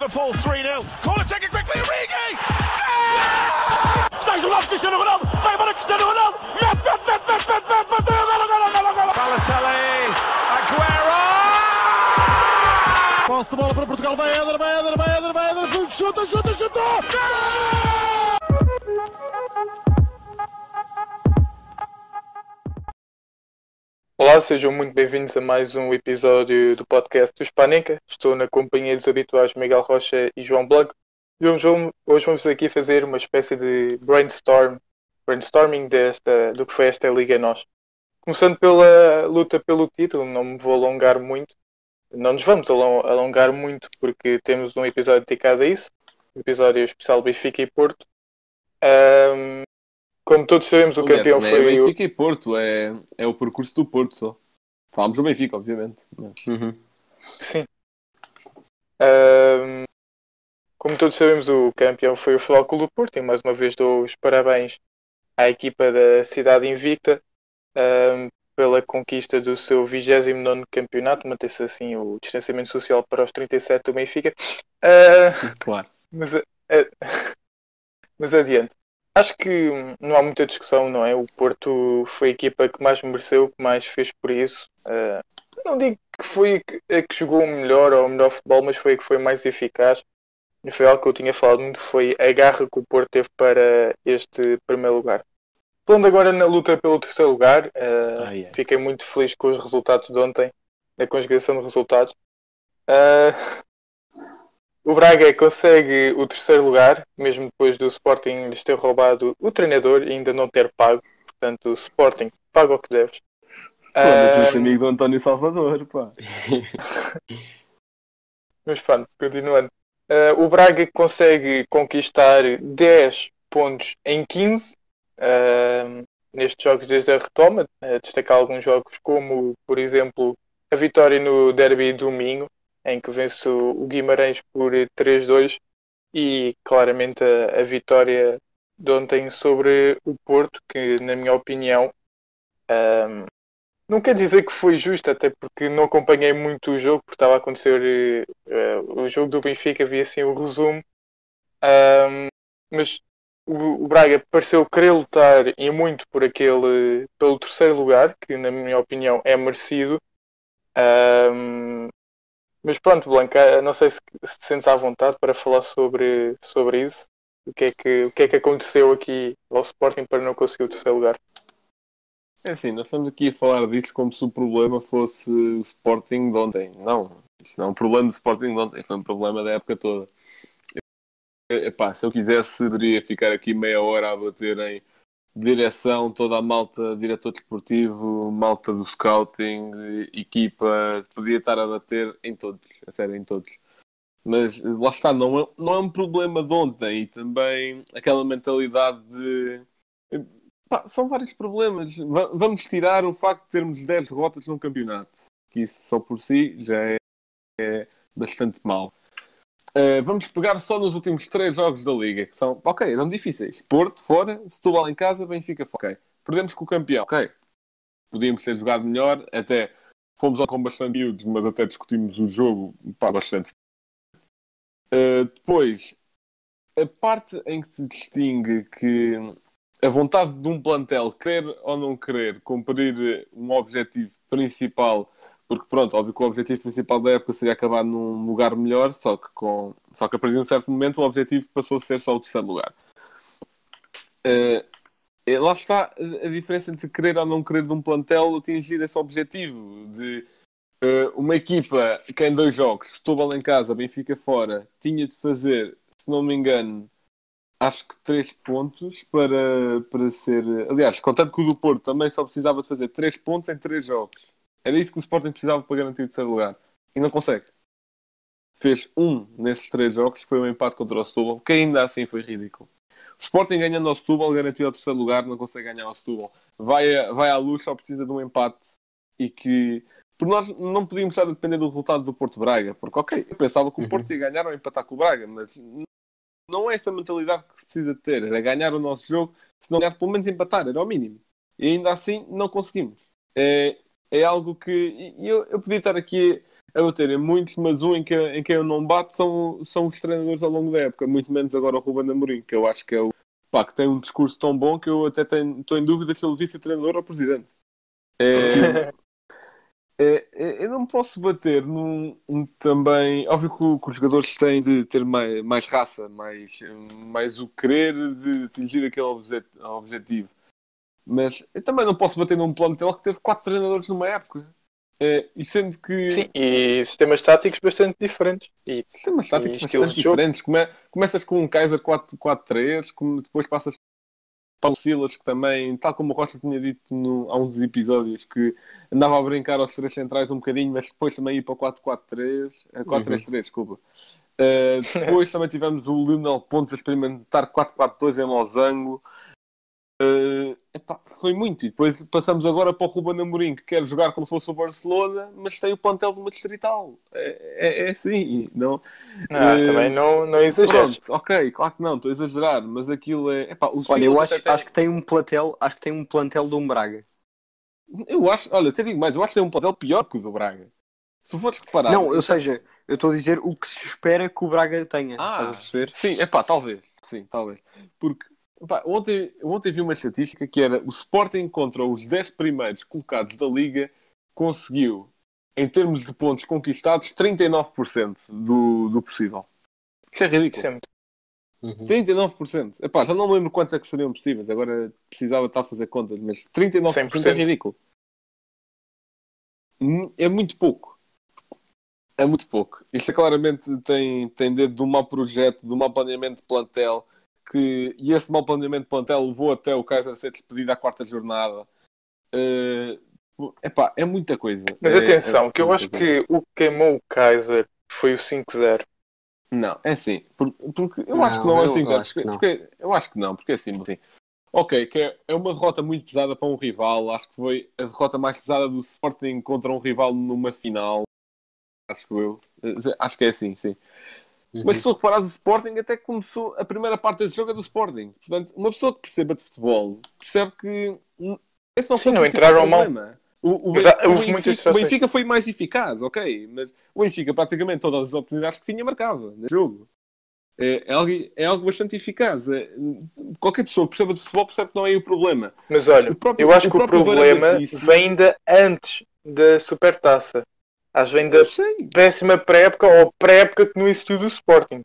Liverpool 3-0. Corner taken quickly, Origi! Stage sejam muito bem-vindos a mais um episódio do podcast do Hispaneca. Estou na companhia dos habituais Miguel Rocha e João Blanco. E hoje vamos- hoje vamos aqui fazer uma espécie de brainstorm, brainstorming desta, do que foi esta Liga Nós. Começando pela luta pelo título, não me vou alongar muito. Não nos vamos alon- alongar muito porque temos um episódio dedicado a isso. Um episódio especial Benfica e Porto. Ahm, como todos sabemos, o Aliás, campeão é foi o... Benfica e Porto, é, é o percurso do Porto só. Falámos do Benfica, obviamente. mas- Sim. Ahm, como todos sabemos, o campeão foi o Futebol Clube do Porto e mais uma vez dou os parabéns à equipa da Cidade Invicta ahm, pela conquista do seu 29 campeonato, mantém-se assim o distanciamento social para os 37 do Benfica. Ah, Claro. mas, a- mas adiante. Acho que não há muita discussão, não é? O Porto foi a equipa que mais mereceu, que mais fez por isso. Ah, não digo que foi a que, a jogou melhor ou o melhor futebol, mas foi a que foi mais eficaz. E foi algo que eu tinha falado muito, foi a garra que o Porto teve para este primeiro lugar. Falando agora na luta pelo terceiro lugar, ah, Ai, ai. fiquei muito feliz com os resultados de ontem, na conjugação de resultados. Ah, o Braga consegue o terceiro lugar, mesmo depois do Sporting lhes ter roubado o treinador e ainda não ter pago. Portanto, o Sporting paga o que deves. Pô, Ah, amigo do António Salvador, pá. Mas pronto, continuando. Ah, o Braga consegue conquistar 10 pontos em 15 ah, nestes jogos desde a retoma. A destacar alguns jogos, como, por exemplo, a vitória no Derby domingo, em que vence o Guimarães por 3-2, e claramente a, a vitória de ontem sobre o Porto, que, na minha opinião, ah, não quer dizer que foi justo, até porque não acompanhei muito o jogo, porque estava a acontecer eh, o jogo do Benfica, havia assim o resumo. Ahm, mas o, o Braga pareceu querer lutar e muito por aquele, pelo terceiro lugar, que na minha opinião é merecido. Ahm, mas pronto, Blanca, não sei se, se te sentes à vontade para falar sobre, sobre isso. O que, é que, o que é que aconteceu aqui ao Sporting para não conseguir o terceiro lugar? É assim, nós estamos aqui a falar disso como se o problema fosse o Sporting de ontem. Não, isto não é um problema do Sporting de ontem, foi um problema da época toda. Epá, se eu quisesse, poderia ficar aqui meia hora a bater em direção, toda a malta, diretor desportivo, malta do scouting, equipa, podia estar a bater em todos, a sério, em todos. Mas lá está, não é, não é um problema de ontem e também aquela mentalidade de. Pá, são vários problemas. Va- vamos tirar o facto de termos 10 derrotas num campeonato, que isso só por si já é, é bastante mau. Uh, vamos pegar só nos últimos 3 jogos da Liga, que são, ok, eram difíceis. Porto fora, Setúbal em casa, Benfica fora. Ok, perdemos com o campeão, ok. Podíamos ter jogado melhor, até fomos com bastante miúdos, mas até discutimos o jogo pá, bastante. Uh, depois, a parte em que se distingue que a vontade de um plantel querer ou não querer cumprir um objetivo principal, porque pronto, óbvio que o objetivo principal da época seria acabar num lugar melhor, só que, com, só que a partir de um certo momento o objetivo passou a ser só o terceiro lugar. Eh, lá está a diferença entre querer ou não querer de um plantel atingir esse objetivo de eh, uma equipa que em dois jogos, Setúbal em casa, Benfica fora, tinha de fazer, se não me engano, acho que 3 pontos para, para ser. Aliás, contando que o do Porto também só precisava de fazer 3 pontos em 3 jogos. Era isso que o Sporting precisava para garantir o terceiro lugar. E não consegue. Fez um nesses 3 jogos, foi um empate contra o Setúbal, que ainda assim foi ridículo. O Sporting ganhando ao Setúbal, garantiu o terceiro lugar, não consegue ganhar ao Setúbal. Vai, a- vai à luz, só precisa de um empate. E que. Por nós não podíamos estar a depender do resultado do Porto Braga, porque, ok, eu pensava que o Porto ia ganhar ou empatar com o Braga, mas não é essa mentalidade que se precisa ter. Era ganhar o nosso jogo, se não ganhar, pelo menos empatar, era o mínimo. E ainda assim não conseguimos. É, é algo que. Eu, eu podia estar aqui a baterem muitos, mas um em que, em que eu não bato são, são os treinadores ao longo da época, muito menos agora o Ruben Amorim, que eu acho que é o pá, que tem um discurso tão bom que eu até tenho- estou em dúvida se ele devia ser treinador ou presidente. É, é, é, eu não posso bater num um também. Óbvio que, o- que os jogadores têm de ter mais, mais raça, mais, mais o querer de atingir aquele obje- objetivo. Mas eu também não posso bater num plantel que teve quatro treinadores numa época. É, e sendo que Sim, e sistemas táticos bastante diferentes. E sistemas táticos E bastante diferentes. Come- começas com um Kaiser 4-4-3, como depois passas para o Silas, que também, tal como o Rocha tinha dito no- há uns episódios, que andava a brincar aos três centrais um bocadinho, mas depois também ia para o 4-4-3, eh, 4-3-3, desculpa. Eh, depois também tivemos o Lionel Pontes a experimentar 4-4-2 em Losango. Eh, epá, foi muito. E depois passamos agora para o Ruben Amorim, que quer jogar como se fosse o Barcelona, mas tem o plantel de uma distrital. É, é, é assim, não... não, mas Eh, também não, não exageres. Pronto, ok, claro que não, estou a exagerar, mas aquilo é. Epá, o Olha, eu acho, até acho que tem um plantel, acho que tem um plantel de um Braga. Eu acho, olha, até digo mais, eu acho que tem um plantel pior que o do Braga. Se fores reparar. Não, ou seja, eu estou a dizer o que se espera que o Braga tenha. Ah, Estás a perceber? Sim, é pá, talvez. Sim, talvez. Porque ontem, ontem vi uma estatística que era o Sporting contra os 10 primeiros colocados da Liga conseguiu, em termos de pontos conquistados, 39% do, do possível. Isto é ridículo. Isso é muito- 39%. Epá, já não me lembro quantos é que seriam possíveis, agora precisava estar a fazer contas, mas 39% é 100%. ridículo. Hum, É muito pouco. É muito pouco. Isto é claramente tem, tem dedo de um mau projeto, de um mau planeamento de plantel, que, e esse mau planeamento de plantel levou até o Kaiser ser despedido à quarta jornada. Eh, epá, é muita coisa. Mas É- atenção, é que eu acho coisa. que o que queimou o Kaiser foi o 5-0. Não, é assim. por- Porque eu Não, acho que não é eu- assim. eu acho que porque, não. porque- eu acho que não, porque é assim, assim. Ok, que é, é uma derrota muito pesada para um rival. Acho que foi a derrota mais pesada do Sporting contra um rival numa final. Acho que eu. Eh, Acho que é assim, sim. Uhum. Mas se tu reparares, o Sporting até começou. A primeira parte desse jogo é do Sporting. Portanto, uma pessoa que perceba de futebol percebe que. Esse não Sim, foi não entraram mal. problema. O, o, houve muitas Benfica, o. Benfica foi mais eficaz, ok. Mas o Benfica praticamente todas as oportunidades que tinha marcava no jogo. É, é algo, é algo bastante eficaz. É, qualquer pessoa que perceba de futebol percebe que não é aí o problema. Mas olha, O próprio- eu acho que o problema disse- vem ainda antes da Supertaça. Acho que vem da Eu sei. péssima pré-época ou pré-época que não existiu do Sporting.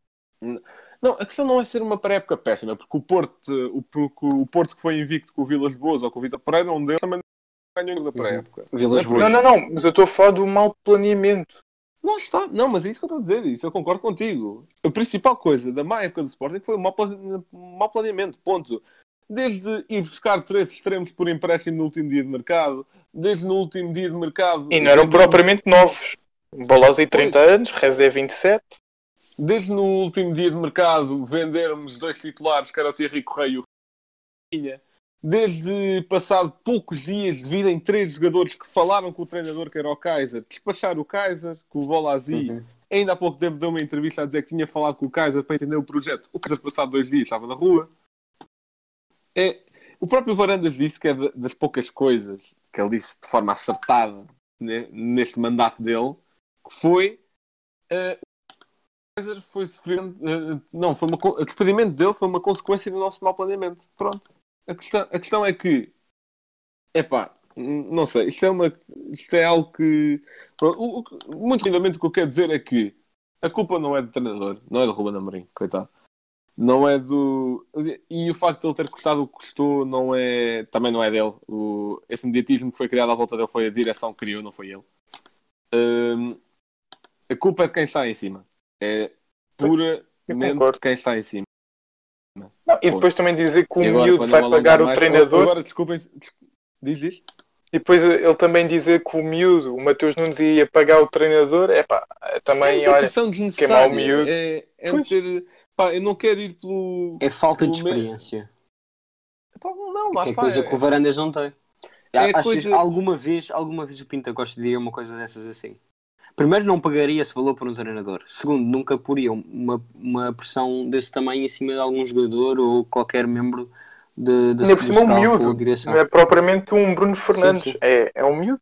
Não, a questão não é ser uma pré-época péssima, porque o Porto, o, porque o Porto que foi invicto com o Vilas Boas ou com o Vitor Pereira, um deles também não ganhou da pré-época. Vilas é por Boas. Não, não, não, mas eu estou a falar do mau planeamento. Não está, não, mas é isso que eu estou a dizer, isso eu concordo contigo. A principal coisa da má época do Sporting foi o mau planeamento, ponto. Desde ir buscar três extremos por empréstimo no último dia de mercado, desde no último dia de mercado. E não eram propriamente novos. Bolosa e 30 anos, Rezé 27. Desde no último dia de mercado vendermos dois titulares, que era o Thierry Correia e o Rafinha. Desde passado poucos dias de vida em três jogadores que falaram com o treinador, que era o Kaiser, despachar o Kaiser, com o Bolazi, Uhum. ainda há pouco tempo deu uma entrevista a dizer que tinha falado com o Kaiser para entender o projeto. O Kaiser, passado dois dias, estava na rua. É, o próprio Varandas disse que é da- das poucas coisas que ele disse de forma acertada né, neste mandato dele, que foi o Kaiser foi sofrendo. eh, não, foi uma, o despedimento dele foi uma consequência do nosso mau planeamento. Pronto. A questão, a questão é que. Epá, não sei, isto é, uma, isto é algo que. pronto, o- o muito lindamente o que eu quero dizer é que a culpa não é do treinador, não é do Ruben Amorim, coitado. Não é do. E o facto de ele ter custado o que custou não é... também não é dele. O... Esse mediatismo que foi criado à volta dele foi a direção que criou, não foi ele. Hum, A culpa é de quem está em cima. É puramente de quem está em cima. Não, e depois também dizer que o agora, miúdo vai pagar o mais, treinador. Agora, desculpem. des- Diz, diz. E depois ele também dizer que o miúdo, o Mateus Nunes, ia pagar o treinador. É pá, É também, muita olha, pressão queimar desnecessária. o miúdo. É, é Pois. Pá, eu não quero ir pelo. É falta de pelo me- experiência. Pá, não, lá Que é coisa é- que o Varandas não tem. É Acho coisa- que alguma vez, alguma vez o Pinta Costa diria uma coisa dessas assim. Primeiro, não pagaria esse valor por um treinador. Segundo, nunca poria uma, uma pressão desse tamanho em cima de algum jogador ou qualquer membro de, de, um staff ou miúdo. direção. Não é propriamente um Bruno Fernandes. sim. É, é um miúdo.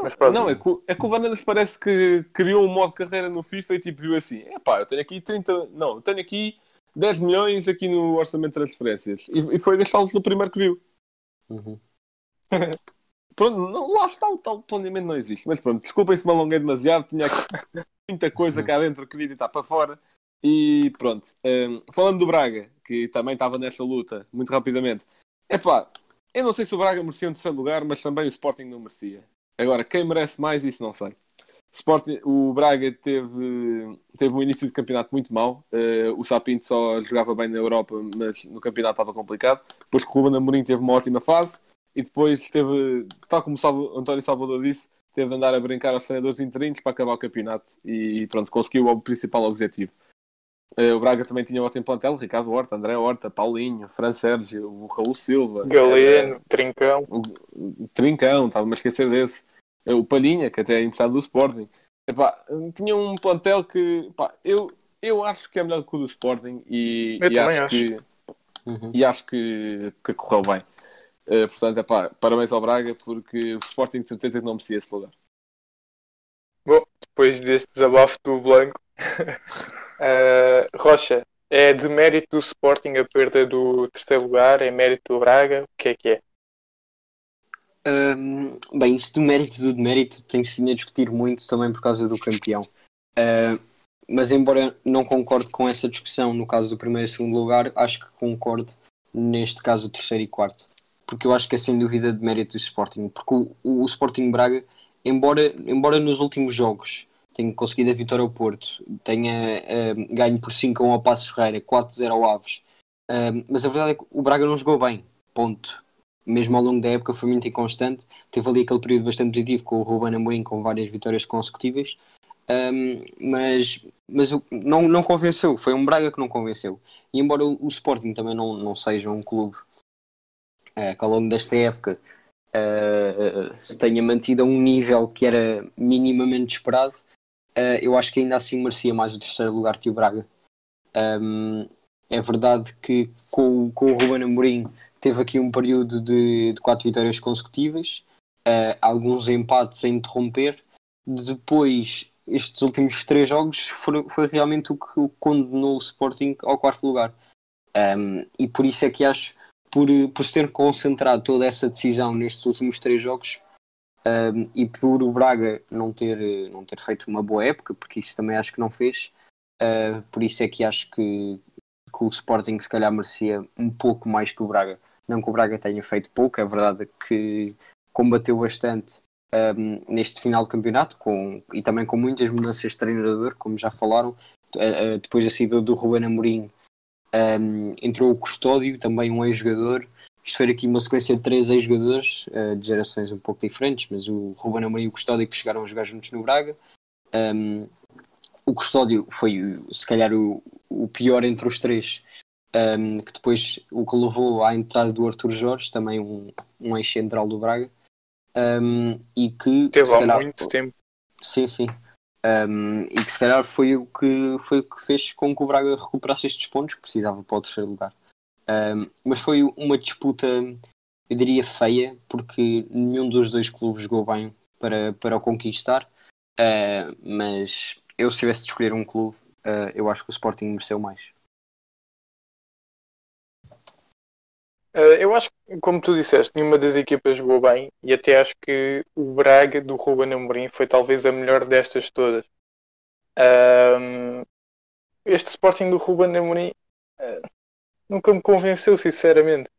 Mas pronto. Não, é que, o- é que o Varandas parece que criou um modo de carreira no FIFA e tipo viu assim: é pá, eu tenho aqui 30, não, eu tenho aqui 10 milhões aqui no orçamento de transferências. E, e foi gastá-los no primeiro que viu. Uhum. Pronto, não, lá está, o tal planeamento não existe. Mas pronto, desculpem se me alonguei demasiado, tinha aqui muita coisa cá dentro que queria deitar para fora. E pronto, Hum, falando do Braga, que também estava nesta luta, muito rapidamente, é pá, eu não sei se o Braga merecia um terceiro lugar, mas também o Sporting não merecia. Agora, quem merece mais, isso não sei. Sporting, o Braga teve, teve um início de campeonato muito mau. Eh, o Sapinto só jogava bem na Europa, mas no campeonato estava complicado. Depois que o Ruben Amorim teve uma ótima fase e depois teve, tal como o António Salvador disse, teve de andar a brincar aos treinadores interinos para acabar o campeonato e pronto, conseguiu o principal objetivo. Eh, o Braga também tinha um ótimo plantel, Ricardo Horta, André Horta, Paulinho, Fran Sérgio, o Raul Silva, Galeno, Trincão. o, Trincão, estava-me a esquecer desse. Eh, O Palhinha, que até é importado do Sporting. Epá, tinha um plantel que pá, eu, eu acho que é melhor que o do Sporting e, Eu e acho, acho. que Uhum. e acho que, que correu bem. Eh, portanto, epá, parabéns ao Braga porque o Sporting de certeza que não merecia esse lugar. Bom, depois deste desabafo do Blanco, eh, Rocha, é de mérito do Sporting a perda do terceiro lugar? É mérito do Braga? O que é que é? Hum, bem, isso do mérito do demérito tem-se vindo a discutir muito também por causa do campeão. Uh, mas embora não concorde com essa discussão no caso do primeiro e segundo lugar, acho que concordo neste caso o terceiro e quarto. Porque eu acho que é sem dúvida de mérito do Sporting. Porque o, o Sporting Braga, embora, embora nos últimos jogos tenha conseguido a vitória ao Porto, tenha uh, ganho por 5 a 1 ao Passos Ferreira, 4-0 ao Aves, uh, mas a verdade é que o Braga não jogou bem. Ponto mesmo ao longo da época foi muito inconstante. Teve ali aquele período bastante positivo com o Ruben Amorim com várias vitórias consecutivas, um, mas, mas não, não convenceu. Foi um Braga que não convenceu. E embora o, o Sporting também não, não seja um clube eh, que ao longo desta época eh, se tenha mantido a um nível que era minimamente esperado, eh, eu acho que ainda assim merecia mais o terceiro lugar que o Braga. Um, é verdade que com, com o Ruben Amorim teve aqui um período de, de quatro vitórias consecutivas, eh, alguns empates a interromper. Depois, estes últimos três jogos foram, foi realmente o que condenou o Sporting ao quarto lugar. Um, e por isso é que acho, por, por se ter concentrado toda essa decisão nestes últimos três jogos um, e por o Braga não ter, não ter feito uma boa época, porque isso também acho que não fez, uh, por isso é que acho que, que o Sporting se calhar merecia um pouco mais que o Braga. Não que o Braga tenha feito pouco, é verdade que combateu bastante um, neste final de campeonato com, e também com muitas mudanças de treinador, como já falaram. Uh, depois da saída do Ruben Amorim, um, entrou o Custódio, também um ex-jogador. Isto foi aqui uma sequência de três ex-jogadores uh, de gerações um pouco diferentes, mas o Ruben Amorim e o Custódio que chegaram a jogar juntos no Braga. Um, o Custódio foi, se calhar, o, o pior entre os três, um, que depois o que levou à entrada do Arthur Jorge, também um, um ex-central do Braga, um, e que Teve há calhar- muito tempo. Sim, sim. Um, e que se calhar foi o que, foi o que fez com que o Braga recuperasse estes pontos que precisava para o terceiro lugar. Um, mas foi uma disputa, eu diria, feia, porque nenhum dos dois clubes jogou bem para, para o conquistar. Uh, mas eu, se tivesse de escolher um clube, uh, eu acho que o Sporting mereceu mais. Eh, eu acho que, como tu disseste, nenhuma das equipas jogou bem e até acho que o Braga do Ruben Amorim foi talvez a melhor destas todas. Este Sporting do Ruben Amorim nunca me convenceu, sinceramente.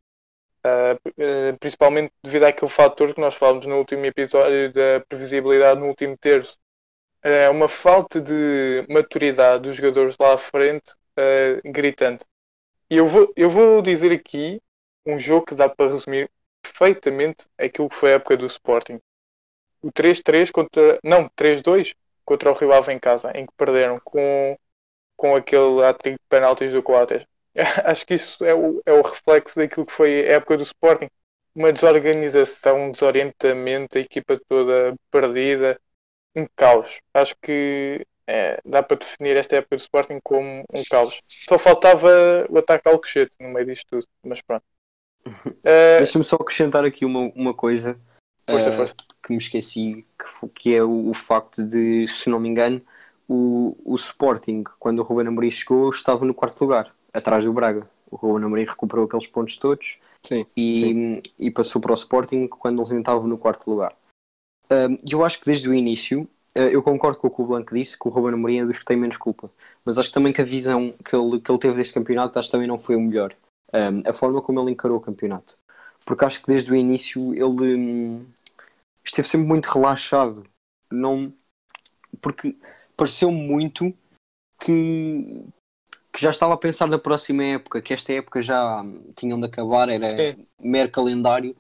Eh, principalmente devido àquele fator que nós falámos no último episódio da previsibilidade no último terço. É uma falta de maturidade dos jogadores lá à frente eh, gritante. E eu vou, eu vou dizer aqui um jogo que dá para resumir perfeitamente aquilo que foi a época do Sporting. O 3-3 contra. Não, 3-2 contra o Rio Ave em casa, em que perderam com, com aquele hat-trick de penaltis do Coates. Acho que isso é o, é o reflexo daquilo que foi a época do Sporting. Uma desorganização, um desorientamento, a equipa toda perdida, um caos. Acho que é, dá para definir esta época do Sporting como um caos. Só faltava o ataque ao cochete no meio disto tudo, mas pronto. Eh, Deixa-me só acrescentar aqui uma, uma coisa. Força, eh, força. que me esqueci, que, que é o, o facto de, se não me engano, o, o Sporting, quando o Ruben Amorim chegou, estava no quarto lugar, atrás do Braga. O Ruben Amorim recuperou aqueles pontos todos Sim. e, e passou para o Sporting quando eles ainda estavam no quarto lugar. E eu acho que desde o início, eh, eu concordo com o que o Blanco disse, que o Ruben Amorim é dos que tem menos culpa, mas acho também que a visão que ele, que ele teve deste campeonato acho também não foi o melhor. A forma como ele encarou o campeonato. Porque acho que desde o início ele hum, esteve sempre muito relaxado. Não, porque pareceu muito que, que já estava a pensar na próxima época, que esta época já tinham de acabar, era Sim. mero calendário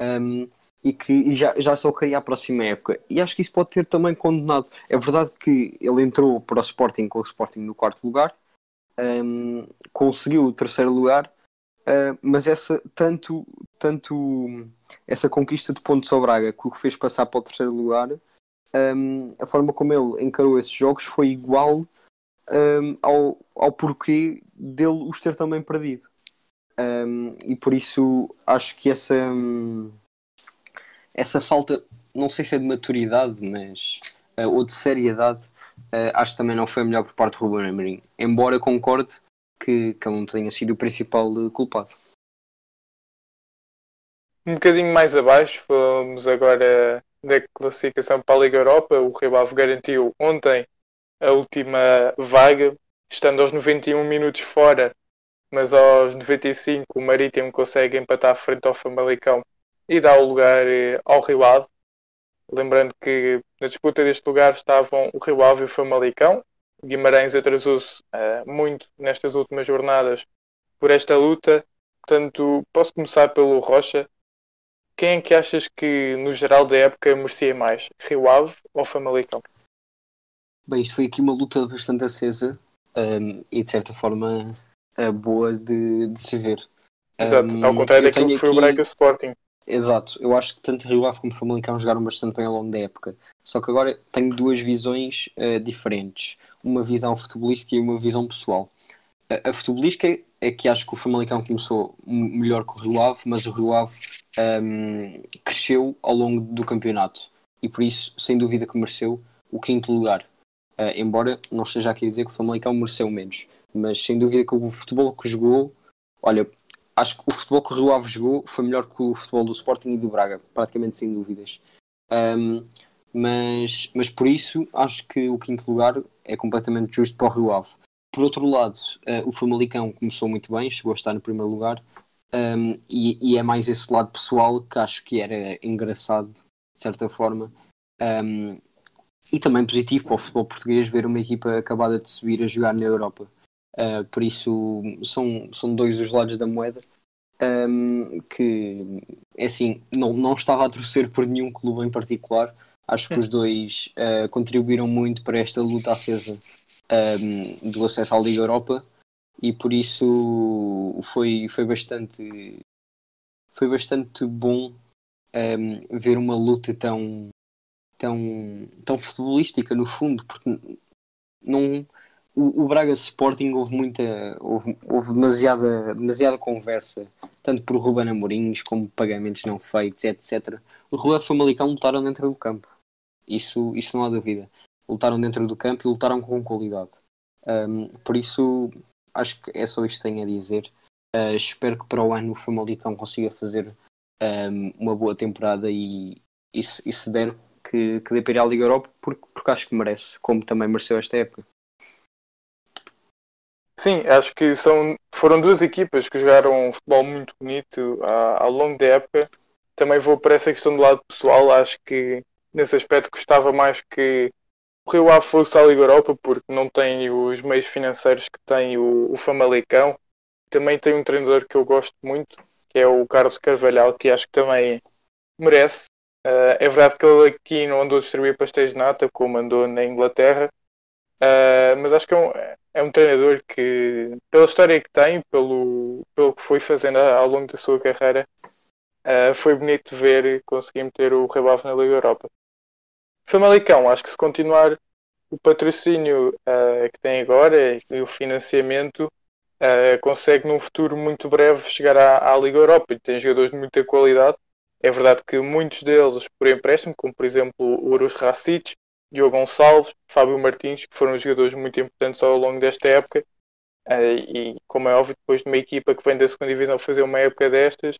um, e que e já, já só queria a próxima época. E acho que isso pode ter também condenado. É verdade que ele entrou para o Sporting com o Sporting no quarto lugar, um, conseguiu o terceiro lugar, uh, mas essa tanto, tanto essa conquista de pontos ao Braga que o fez passar para o terceiro lugar, um, a forma como ele encarou esses jogos foi igual um, ao, ao porquê dele os ter também perdido. Um, e por isso acho que essa, essa falta, não sei se é de maturidade, mas uh, ou de seriedade, uh, acho que também não foi a melhor por parte do Ruben Amorim. Embora concorde que, que ele não tenha sido o principal uh, culpado. Um bocadinho mais abaixo, vamos agora da classificação para a Liga Europa. O Rio garantiu ontem a última vaga, estando aos 91 minutos fora, mas aos 95 o Marítimo consegue empatar frente ao Famalicão e dá o lugar eh, ao Rio Ave. Lembrando que na disputa deste lugar estavam o Rio Ave e o Famalicão. Guimarães atrasou-se eh, muito nestas últimas jornadas por esta luta. Portanto, posso começar pelo Rocha. Quem é que achas que, no geral da época, merecia mais? Rio Ave ou Famalicão? Bem, isto foi aqui uma luta bastante acesa um, e de certa forma uh, boa de, de se ver. Exato, Um, ao contrário daquilo que foi o aqui- Braga Sporting. Exato, eu acho que tanto Rio Ave como Famalicão jogaram bastante bem ao longo da época. Só que agora tenho duas visões eh, diferentes. Uma visão futebolística e uma visão pessoal. A, a futebolística é, que acho que o Famalicão começou melhor que o Rio Ave, mas o Rio Ave ehm, cresceu ao longo do campeonato. E por isso, sem dúvida que mereceu o quinto lugar. Eh, embora não esteja aqui a dizer que o Famalicão mereceu menos. Mas sem dúvida que o futebol que jogou, olha, acho que o futebol que o Rio Ave jogou foi melhor que o futebol do Sporting e do Braga, praticamente sem dúvidas. Um, mas, mas por isso acho que o quinto lugar é completamente justo para o Rio Ave. Por outro lado, eh, o Famalicão começou muito bem, chegou a estar no primeiro lugar, um, e, e é mais esse lado pessoal que acho que era engraçado, de certa forma, um, e também positivo para o futebol português ver uma equipa acabada de subir a jogar na Europa. Uh, por isso são, são dois os lados da moeda um, que é assim, não, não estava a torcer por nenhum clube em particular. Acho que os dois uh, contribuíram muito para esta luta acesa um, do acesso à Liga Europa e por isso foi, foi bastante foi bastante bom um, ver uma luta tão tão, tão futebolística no fundo, porque não o, o Braga Sporting houve muita houve, houve demasiada, demasiada conversa tanto por Ruben Amorim como pagamentos não feitos, etc. O Rua Famalicão lutaram dentro do campo. Isso, isso não há dúvida. Lutaram dentro do campo e lutaram com qualidade. Um, por isso acho que é só isto que tenho a dizer. Uh, espero que para o ano o Famalicão consiga fazer um, uma boa temporada e, e, se, e se der que, que dê para ir à Liga Europa porque, porque acho que merece, como também mereceu esta época Sim, acho que são, foram duas equipas que jogaram um futebol muito bonito ao longo da época. Também vou para essa questão do lado pessoal. Acho que nesse aspecto gostava mais que o Rio Ave fosse à Liga Europa, porque não tem os meios financeiros que tem o, o Famalicão. Também tem um treinador que eu gosto muito, que é o Carlos Carvalhal, que acho que também merece. Ah, é verdade que ele aqui não andou a distribuir pastéis de nata, como andou na Inglaterra, ah, mas acho que é um, é um treinador que, pela história que tem, pelo, pelo que foi fazendo ao longo da sua carreira, uh, foi bonito ver conseguir meter o Rio Ave na Liga Europa. Famalicão, acho que se continuar o patrocínio uh, que tem agora e o financiamento, uh, consegue num futuro muito breve chegar à, à Liga Europa e tem jogadores de muita qualidade. É verdade que muitos deles por empréstimo, como por exemplo o Urus Racic, Diogo Gonçalves, Fábio Martins, que foram jogadores muito importantes ao longo desta época. Uh, e como é óbvio, depois de uma equipa que vem da segunda divisão fazer uma época destas,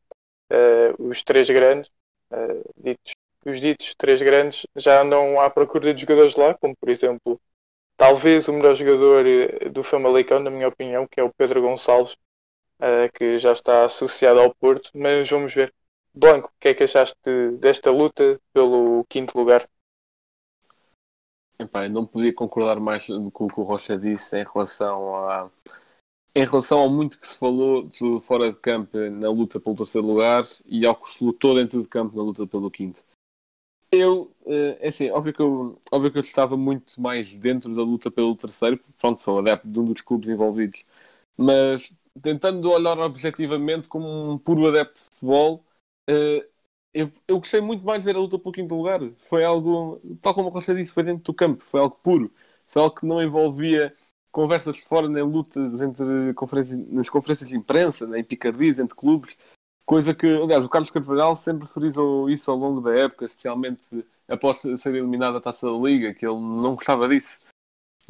uh, os três grandes, uh, ditos, os ditos três grandes, já andam à procura de jogadores lá, como por exemplo, talvez o melhor jogador do Famalicão, na minha opinião, que é o Pedro Gonçalves, que já está associado ao Porto, mas vamos ver. Blanco, o que é que achaste desta luta pelo quinto lugar? Epá, não podia concordar mais com o que o Rocha disse em relação a em relação ao muito que se falou de fora de campo na luta pelo terceiro lugar e ao que se lutou dentro de campo na luta pelo quinto. Eu, eh, é assim, óbvio que eu, óbvio que eu estava muito mais dentro da luta pelo terceiro, pronto, sou adepto de um dos clubes envolvidos, mas tentando olhar objetivamente como um puro adepto de futebol, eh, eu, eu gostei muito mais de ver a luta pelo quinto lugar. Foi algo, tal como o Rocha disse, foi dentro do campo, foi algo puro, foi algo que não envolvia conversas de fora nem lutas entre conferências, nas conferências de imprensa, nem picardias entre clubes, coisa que, aliás, o Carlos Carvalhal sempre frisou isso ao longo da época, especialmente após ser eliminado da Taça da Liga, que ele não gostava disso.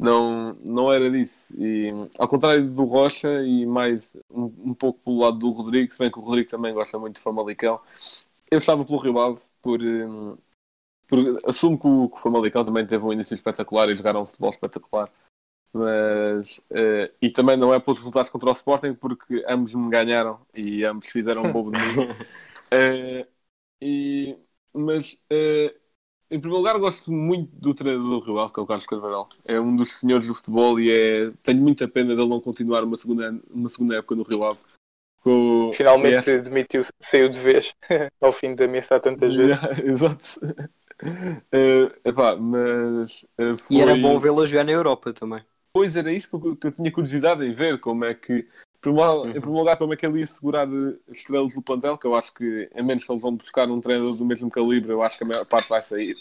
Não, não era disso. E, ao contrário do Rocha e mais um, um pouco pelo lado do Rodrigo, se bem que o Rodrigo também gosta muito de Famalicão, eu estava pelo Rio Ave por, por assumo que o, que o Famalicão também teve um início espetacular e jogaram um futebol espetacular mas uh, e também não é pelos resultados contra o Sporting porque ambos me ganharam e ambos fizeram um bobo de mim uh, e, mas uh, em primeiro lugar gosto muito do treinador do Rio Ave que é o Carlos Carvalhal. É um dos senhores do futebol e é, tenho muita pena dele não continuar uma segunda, uma segunda época no Rio Ave. Com, finalmente é... demitiu saiu de vez ao fim de ameaçar tantas vezes. Exato. Epá, mas, foi... e era bom vê-lo jogar na Europa também. Pois era isso que eu, que eu tinha curiosidade em ver, como é que, em primeiro lugar, como é que ele ia segurar as estrelas do plantel, que eu acho que, a menos que eles vão buscar um treinador do mesmo calibre, eu acho que a maior parte vai sair.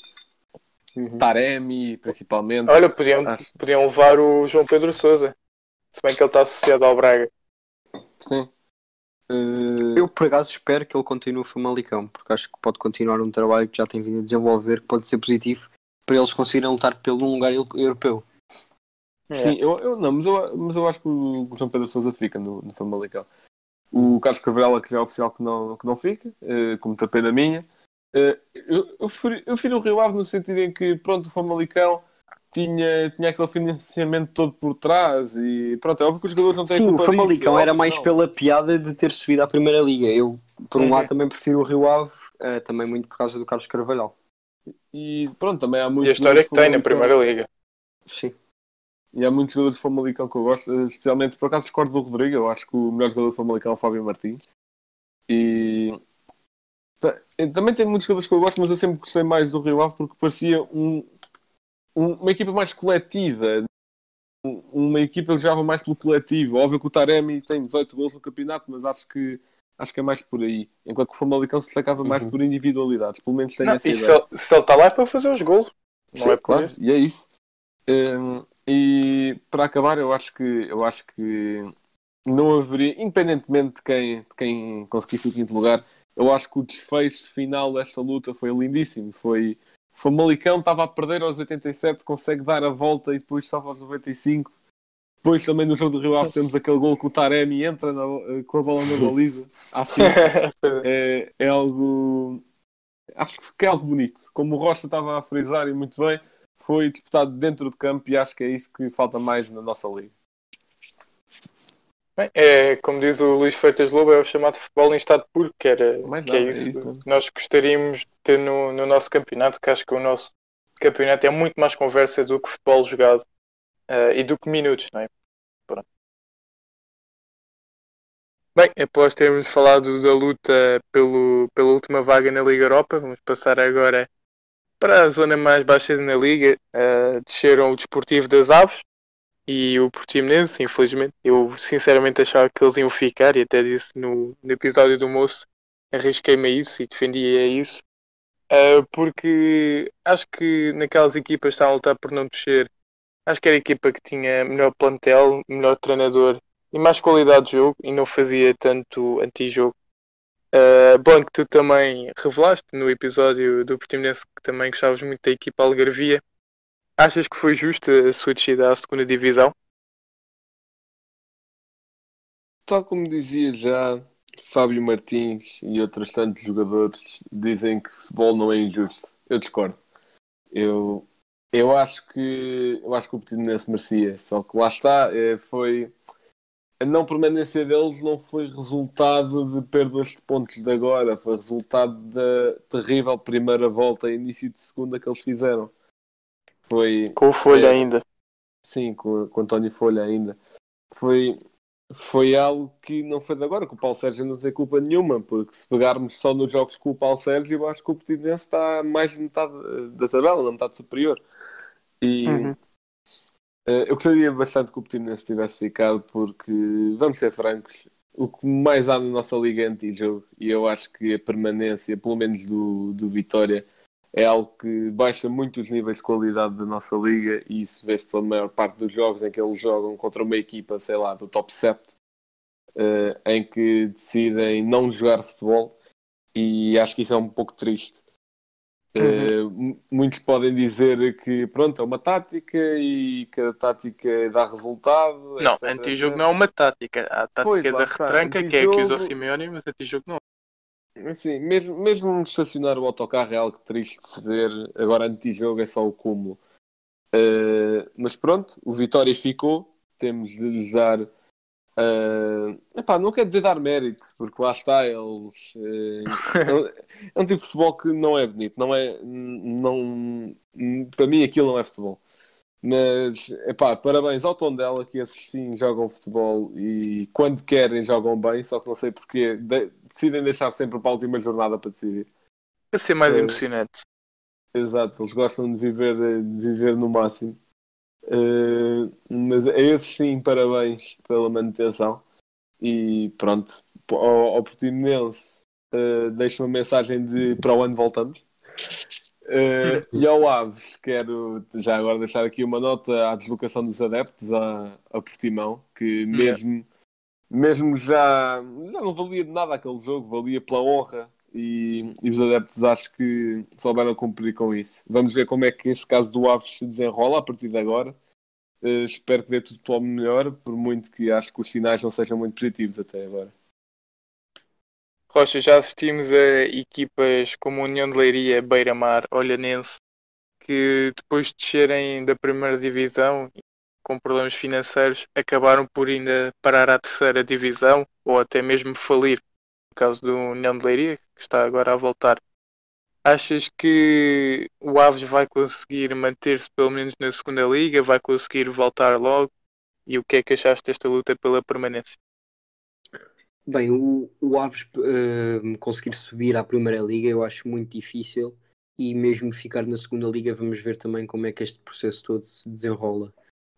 Uhum. Taremi, principalmente. Olha, podiam, acho. podiam levar o João Pedro Souza, se bem que ele está associado ao Braga. Sim. Uh... Eu, por acaso, espero que ele continue o Famalicão, porque acho que pode continuar um trabalho que já tem vindo a desenvolver, que pode ser positivo para eles conseguirem lutar pelo lugar europeu. É. Sim, eu, eu, não, mas eu, mas eu acho que o João Pedro Sousa fica no, no Famalicão. O Carlos Carvela, que já é oficial que não, que não fica, uh, com muita pena minha. Uh, eu, eu, prefiro, eu prefiro o Rio Ave no sentido em que, pronto, o Famalicão tinha, tinha aquele financiamento todo por trás e pronto, é óbvio que os jogadores não têm Sim, o Famalicão era mais não. pela piada de ter subido à Primeira Liga. Eu, por um uhum. lado, também prefiro o Rio Ave, uh, também muito por causa do Carlos Carvalhal. E pronto, também há muito. E a história que tem na Primeira Liga. Sim. E há muitos jogadores de Famalicão que eu gosto, especialmente por acaso discordo do Rodrigo, eu acho que o melhor jogador de Famalicão é o Fábio Martins. E também tem muitos jogadores que eu gosto, mas eu sempre gostei mais do Rio Ave porque parecia um, um, uma equipa mais coletiva, uma equipa que jogava mais pelo coletivo. Óbvio que o Taremi tem 18 gols no campeonato, mas acho que acho que é mais por aí. Enquanto que o Famalicão se destacava mais uhum. por individualidades, pelo menos tem essa e ideia. Se ele, se ele está lá é para fazer os gols, não Sim, é claro, e é isso. Um, e para acabar, eu acho que eu acho que não haveria, independentemente de quem, de quem conseguisse o quinto lugar, eu acho que o desfecho final desta luta foi lindíssimo. Foi o Famalicão estava a perder aos 87, consegue dar a volta e depois estava aos 95. Depois também no jogo do Rio Ave temos aquele gol que o Taremi entra na, com a bola na baliza é, é algo acho que é algo bonito. Como o Rocha estava a frisar e muito bem, foi disputado dentro de campo e acho que é isso que falta mais na nossa liga. Bem, é, como diz o Luís Freitas Lobo, é o chamado futebol em estado puro, que, era, que é, isso, é isso que nós gostaríamos de ter no, no nosso campeonato, que acho que o nosso campeonato é muito mais conversa do que futebol jogado uh, e do que minutos, não é? Pronto. Bem, após termos falado da luta pelo, pela última vaga na Liga Europa, vamos passar agora para a zona mais baixa na liga, uh, desceram o Desportivo das Aves e o Portimonense, infelizmente. Eu sinceramente achava que eles iam ficar e até disse no, no episódio do moço, arrisquei-me a isso e defendia isso. Uh, porque acho que naquelas equipas que estavam a lutar por não descer, acho que era a equipa que tinha melhor plantel, melhor treinador e mais qualidade de jogo e não fazia tanto antijogo. Uh, bom, que tu também revelaste no episódio do Portimonense que também gostavas muito da equipa Algarvia. Achas que foi justo a sua descida à segunda divisão? Tal como dizia já, Fábio Martins e outros tantos jogadores dizem que futebol não é injusto. Eu discordo. Eu, eu acho que eu acho que o Portimonense merecia, só que lá está, é, foi a não permanência deles não foi resultado de perdas de pontos de agora, foi resultado da terrível primeira volta, início de segunda que eles fizeram. Foi com o Folha é, ainda. Sim, com, com António Folha ainda. Foi, foi algo que não foi de agora, que o Paulo Sérgio não tem culpa nenhuma, porque se pegarmos só nos jogos com o Paulo Sérgio, eu acho que o Portimonense está mais de metade da tabela, na metade superior. E Uhum. Eh, eu gostaria bastante que o Portimonense tivesse ficado, porque, vamos ser francos, o que mais há na nossa liga é antijogo, e eu acho que a permanência, pelo menos do, do Vitória, é algo que baixa muito os níveis de qualidade da nossa liga e isso vê-se pela maior parte dos jogos em que eles jogam contra uma equipa, sei lá, do top 7, eh, em que decidem não jogar futebol e acho que isso é um pouco triste. Eh, m- muitos podem dizer que pronto, é uma tática e que a tática dá resultado. Não, etc, antijogo etc. não é uma tática. Há a tática Pois, da retranca, que é a que usa o Simeone, mas antijogo não. Assim, mesmo, mesmo estacionar o autocarro é algo triste de se ver. Agora, antijogo é só o cúmulo. Eh, mas pronto, o Vitória ficou. Temos de lhes dar. Eh, epá, não quer dizer dar mérito, porque lá está, eles. eh, é um- é tipo de futebol que não é bonito. Não é, não, para mim, aquilo não é futebol. Mas, epá, parabéns ao Tondela, que esses sim jogam futebol e quando querem jogam bem, só que não sei porque de- decidem deixar sempre para a última jornada para decidir. Para ser mais Eh, emocionante. Exato, eles gostam de viver, de viver no máximo. Eh, mas a esses sim, parabéns pela manutenção. E pronto, ao, ao Portimonense, eh, deixo uma mensagem de para o ano voltamos. Eh, e ao Aves, quero já agora deixar aqui uma nota à deslocação dos adeptos a, a Portimão, que mesmo, mesmo já, já não valia de nada aquele jogo, valia pela honra e, e os adeptos acho que souberam cumprir com isso. Vamos ver como é que esse caso do Aves se desenrola a partir de agora. Eh, espero que dê tudo para o melhor, por muito que acho que os sinais não sejam muito positivos até agora. Rocha, já assistimos a equipas como a União de Leiria, Beira-Mar, Olhanense, que depois de descerem da primeira divisão, com problemas financeiros, acabaram por ainda parar à terceira divisão ou até mesmo falir. No caso do União de Leiria, que está agora a voltar. Achas que o Aves vai conseguir manter-se pelo menos na segunda liga? Vai conseguir voltar logo? E o que é que achaste desta luta pela permanência? Bem, o, o Aves eh, conseguir subir à Primeira Liga eu acho muito difícil e mesmo ficar na Segunda Liga vamos ver também como é que este processo todo se desenrola.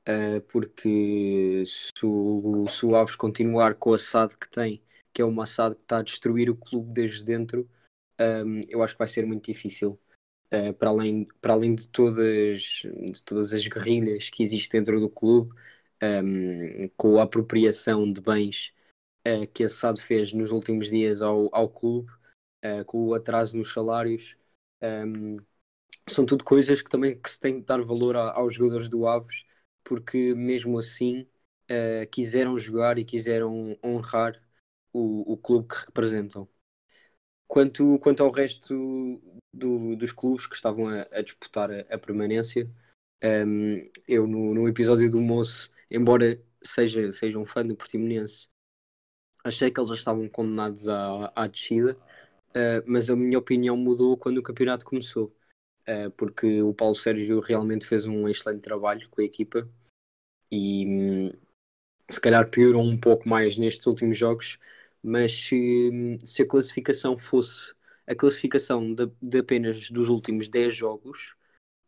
Eh, porque se o, se o Aves continuar com a SAD que tem, que é uma SAD que está a destruir o clube desde dentro, ehm, eu acho que vai ser muito difícil. Eh, para, além, para além de todas, de todas as guerrilhas que existem dentro do clube, ehm, com a apropriação de bens eh, que SAD fez nos últimos dias ao, ao clube, eh, com o atraso nos salários. ehm, são tudo coisas que também que se tem de dar valor a- aos jogadores do Aves, porque mesmo assim eh, quiseram jogar e quiseram honrar o, o clube que representam. Quanto, quanto ao resto do- dos clubes que estavam a, a disputar a, a permanência, ehm, eu no, no episódio do Moço, embora seja, seja um fã do Portimonense, achei que eles já estavam condenados à, à descida, eh, mas a minha opinião mudou quando o campeonato começou, eh, porque o Paulo Sérgio realmente fez um excelente trabalho com a equipa e hum, se calhar piorou um pouco mais nestes últimos jogos, mas se, se a classificação fosse a classificação de, de apenas dos últimos 10 jogos,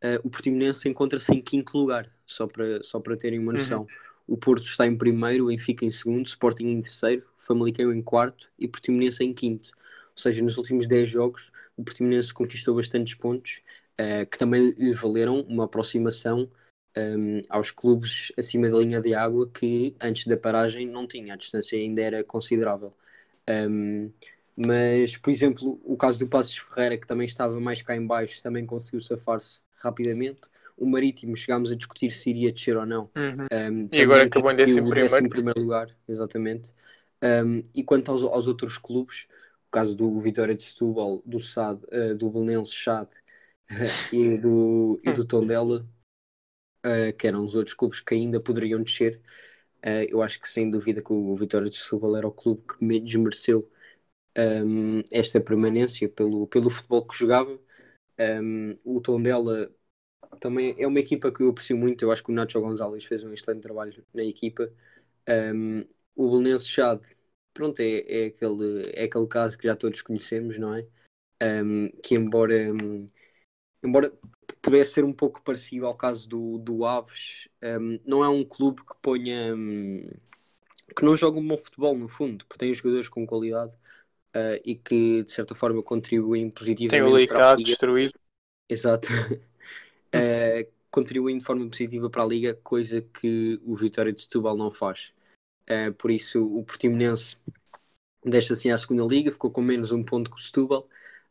eh, o Portimonense encontra-se em quinto lugar, só para, só para terem uma noção. O Porto está em primeiro, o Benfica em segundo, Sporting em terceiro, Famalicão em quarto e Portimonense em quinto. Ou seja, nos últimos 10 jogos, o Portimonense conquistou bastantes pontos, eh, que também lhe valeram uma aproximação ehm, aos clubes acima da linha de água que antes da paragem não tinha, a distância ainda era considerável. Ehm, Mas, por exemplo, o caso do Passos Ferreira, que também estava mais cá em baixo, também conseguiu safar-se rapidamente. O Marítimo chegámos a discutir se iria descer ou não. Uhum. Um, E agora acabou em décimo primeiro. primeiro lugar, exatamente. Um, e quanto aos, aos outros clubes, o caso do Vitória de Setúbal, do SAD, uh, do Belenense SAD e do, e do Tondela, uh, que eram os outros clubes que ainda poderiam descer, uh, eu acho que sem dúvida que o Vitória de Setúbal era o clube que menos mereceu um, esta permanência pelo, pelo futebol que jogava. Um, o Tondela também é uma equipa que eu aprecio muito. Eu acho que o Nacho Gonzalez fez um excelente trabalho na equipa. Um, o Belenense Chade, pronto, é, é, aquele, é aquele caso que já todos conhecemos, não é? Um, que embora, embora pudesse ser um pouco parecido ao caso do, do Aves, um, não é um clube que ponha um, que não joga um bom futebol no fundo, porque tem jogadores com qualidade uh, e que de certa forma contribuem positivamente Tem o liga. destruído. Exato. Eh, contribuem de forma positiva para a Liga, coisa que o Vitória de Setúbal não faz. Eh, por isso, o Portimonense deixa assim à segunda Liga, ficou com menos um ponto que o Setúbal,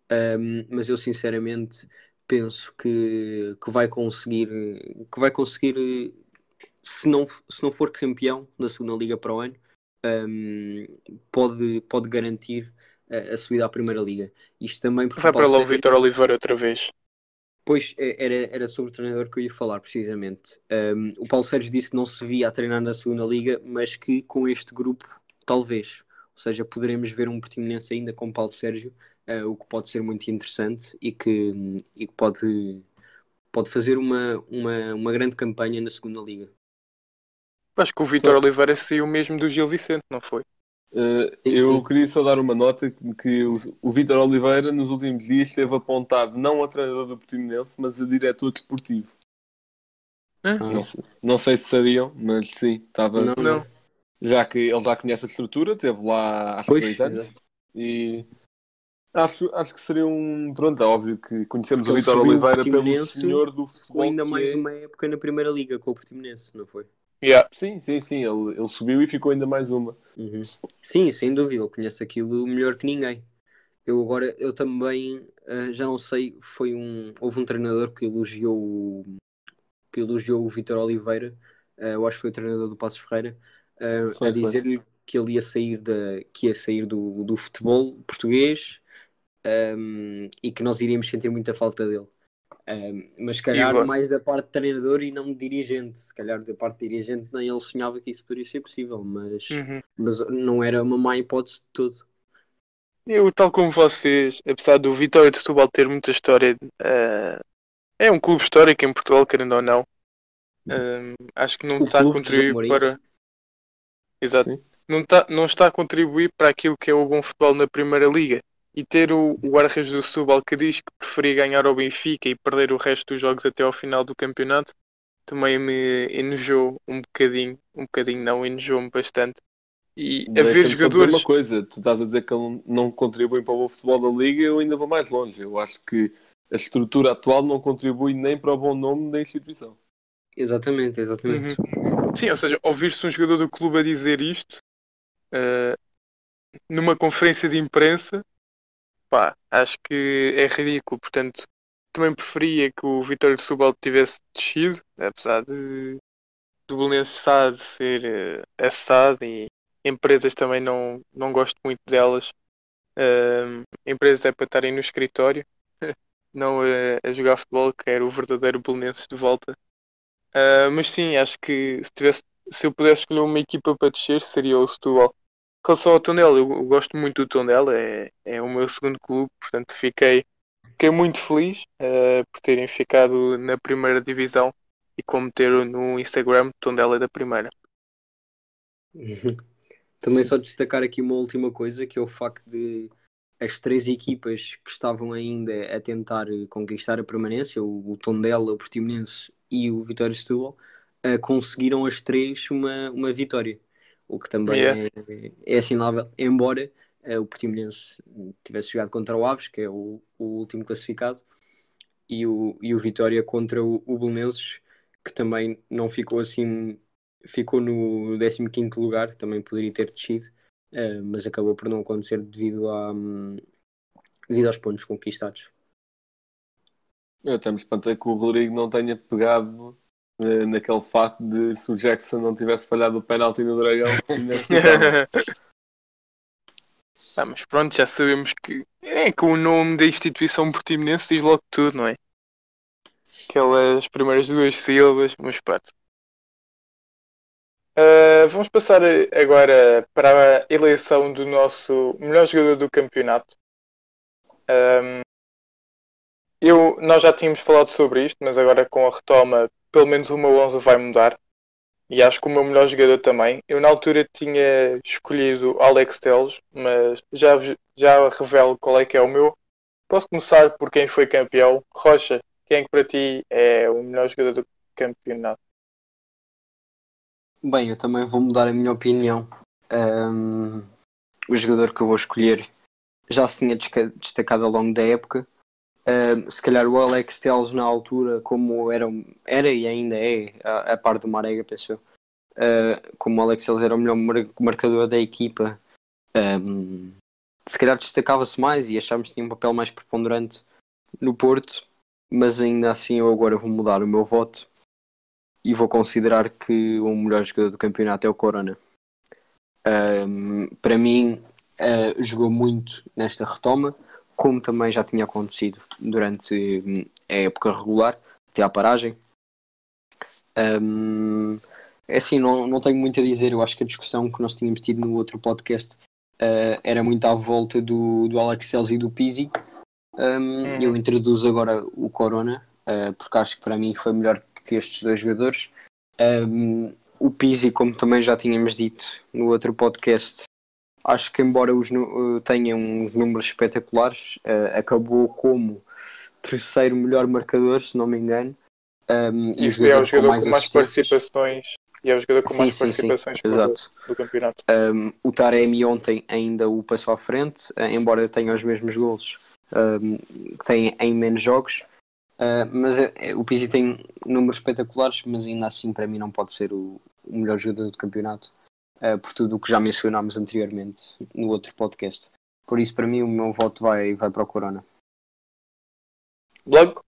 ehm, mas eu sinceramente penso que, que vai conseguir, que vai conseguir, se não, se não for campeão da segunda Liga para o ano, ehm, pode, pode garantir a, a subida à Primeira Liga. Isto também Vai para lá o Vitor Oliveira outra vez. Pois é, era, era sobre o treinador que eu ia falar, precisamente. Um, o Paulo Sérgio disse que não se via a treinar na segunda liga, mas que com este grupo, talvez. Ou seja, poderemos ver um Portimonense ainda com Paulo Sérgio, uh, o que pode ser muito interessante e que, e que pode, pode fazer uma, uma, uma grande campanha na segunda liga. Acho que o Vitor Oliveira saiu mesmo do Gil Vicente, não foi? Uh, Sim, eu sim. queria só dar uma nota que o, o Vítor Oliveira nos últimos dias esteve apontado não a treinador do Portimonense, mas a diretor desportivo. Ah, Não, sei- não sei se sabiam, mas sim, estava. não, Não. Já que ele já conhece a estrutura, esteve lá há dois anos e acho, acho que seria um. Pronto, é óbvio que conhecemos Porque o o Oliveira pelo senhor do futebol. ainda mais é- uma época na primeira liga com o Portimonense, não foi? Yeah. Sim, sim, sim, ele, ele subiu e ficou ainda mais uma. Uhum. Sim, sem dúvida, ele conhece aquilo melhor que ninguém. Eu agora, eu também ah, já não sei, foi um, houve um treinador que elogiou o, que elogiou o Vitor Oliveira, ah, eu acho que foi o treinador do Passos Ferreira, ah, Foi, a foi. dizer-lhe que ele ia sair, da, que ia sair do, do futebol português ahm, e que nós iríamos sentir muita falta dele. Ahm, mas se calhar mais da parte de treinador e não de dirigente. Se calhar da parte de dirigente nem ele sonhava que isso poderia ser possível, mas Uhum. mas não era uma má hipótese de todo. Eu, tal como vocês, apesar do Vitória de Setúbal ter muita história, eh, é um clube histórico em Portugal, querendo ou não. Eh, acho que não O está a contribuir para. Exato. Sim. Não está, não está a contribuir para aquilo que é o bom futebol na Primeira Liga. E ter o, o guarda-redes do Setúbal que diz que preferia ganhar ao Benfica e perder o resto dos jogos até ao final do campeonato também me enojou um bocadinho. Um bocadinho não, enojou-me bastante. E haver jogadores. uma coisa, tu estás a dizer que ele não- não contribui para o bom futebol da Liga, eu ainda vou mais longe. Eu acho que a estrutura atual não contribui nem para o bom nome da instituição. Exatamente, exatamente. Uhum. Sim, ou seja, ouvir-se um jogador do clube a dizer isto eh, numa conferência de imprensa, pá, acho que é ridículo. Portanto, também preferia que o Vitória de Setúbal tivesse descido, apesar de do Belenenses SAD ser eh, a SAD e empresas também não, não gosto muito delas. Eh, empresas é para estarem no escritório, não a, a jogar futebol, que era o verdadeiro Belenenses de volta. Uh, mas sim, acho que se, tivesse, se eu pudesse escolher uma equipa para descer, seria o Setúbal. Em relação ao Tondela, eu, eu gosto muito do Tondela, é, é o meu segundo clube, portanto fiquei, fiquei muito feliz uh, por terem ficado na primeira divisão e como ter no Instagram Tondela é da primeira. Também só destacar aqui uma última coisa, que é o facto de as três equipas que estavam ainda a tentar conquistar a permanência, o, o Tondela, o Portimonense e o Vitória Setúbal, eh, conseguiram as três uma, uma vitória, o que também Yeah. é, é assinalável, embora eh, o Portimonense tivesse jogado contra o Aves, que é o, o último classificado, e o, e o Vitória contra o, o Belenenses, que também não ficou assim, ficou no 15º lugar, também poderia ter descido, eh, mas acabou por não acontecer devido, a, hum, devido aos pontos conquistados. Eu me espantei que o Rodrigo não tenha pegado eh, naquele facto de se o Jackson não tivesse falhado o penalti no Dragão. Ah, mas pronto, já sabemos que é que o nome da instituição portimonense diz logo tudo, não é? Aquelas primeiras duas sílabas, mas pronto. Ah, vamos passar agora para a eleição do nosso melhor jogador do campeonato. Ahm, eu, nós já tínhamos falado sobre isto, mas agora com a retoma, pelo menos o meu 11 vai mudar. E acho que o meu melhor jogador também. Eu na altura tinha escolhido Alex Telles, mas já, já revelo qual é que é o meu. Posso começar por quem foi campeão. Rocha, quem é que para ti é o melhor jogador do campeonato? Bem, eu também vou mudar a minha opinião. Ahm, o jogador que eu vou escolher já se tinha destacado ao longo da época. Se calhar o Alex Telles na altura, como era, era e ainda é, a, a par do Marega, penso eu, ah, como o Alex Telles era o melhor mar- marcador da equipa, ahm, se calhar destacava-se mais e achámos que tinha um papel mais preponderante no Porto, mas ainda assim eu agora vou mudar o meu voto e vou considerar que o melhor jogador do campeonato é o Corona. Ahm, para mim, ah, jogou muito nesta retoma, como também já tinha acontecido durante hum, a época regular, até à paragem. Ahm, é assim, não, não tenho muito a dizer. Eu acho que a discussão que nós tínhamos tido no outro podcast ah, era muito à volta do, do Alex Telles e do Pizzi. Ahm, Uhum. Eu introduzo agora o Corona, ah, porque acho que para mim foi melhor que estes dois jogadores. Um, o Pizzi, como também já tínhamos dito no outro podcast, acho que embora os, uh, tenha uns números espetaculares, uh, acabou como terceiro melhor marcador, se não me engano. Um, E, é o jogador com mais, assistências. participações. E é o jogador com Sim, mais sim, sim. participações por- Exato. do campeonato. Um, o Taremi ontem ainda o passou à frente, uh, embora tenha os mesmos golos, um, que tem em menos jogos. Uh, mas é- o Pizzi tem números espetaculares, mas ainda assim para mim não pode ser o, o melhor jogador do campeonato, uh, por tudo o que já mencionámos anteriormente no outro podcast. Por isso, para mim, o meu voto vai, vai para o Corona. Logo,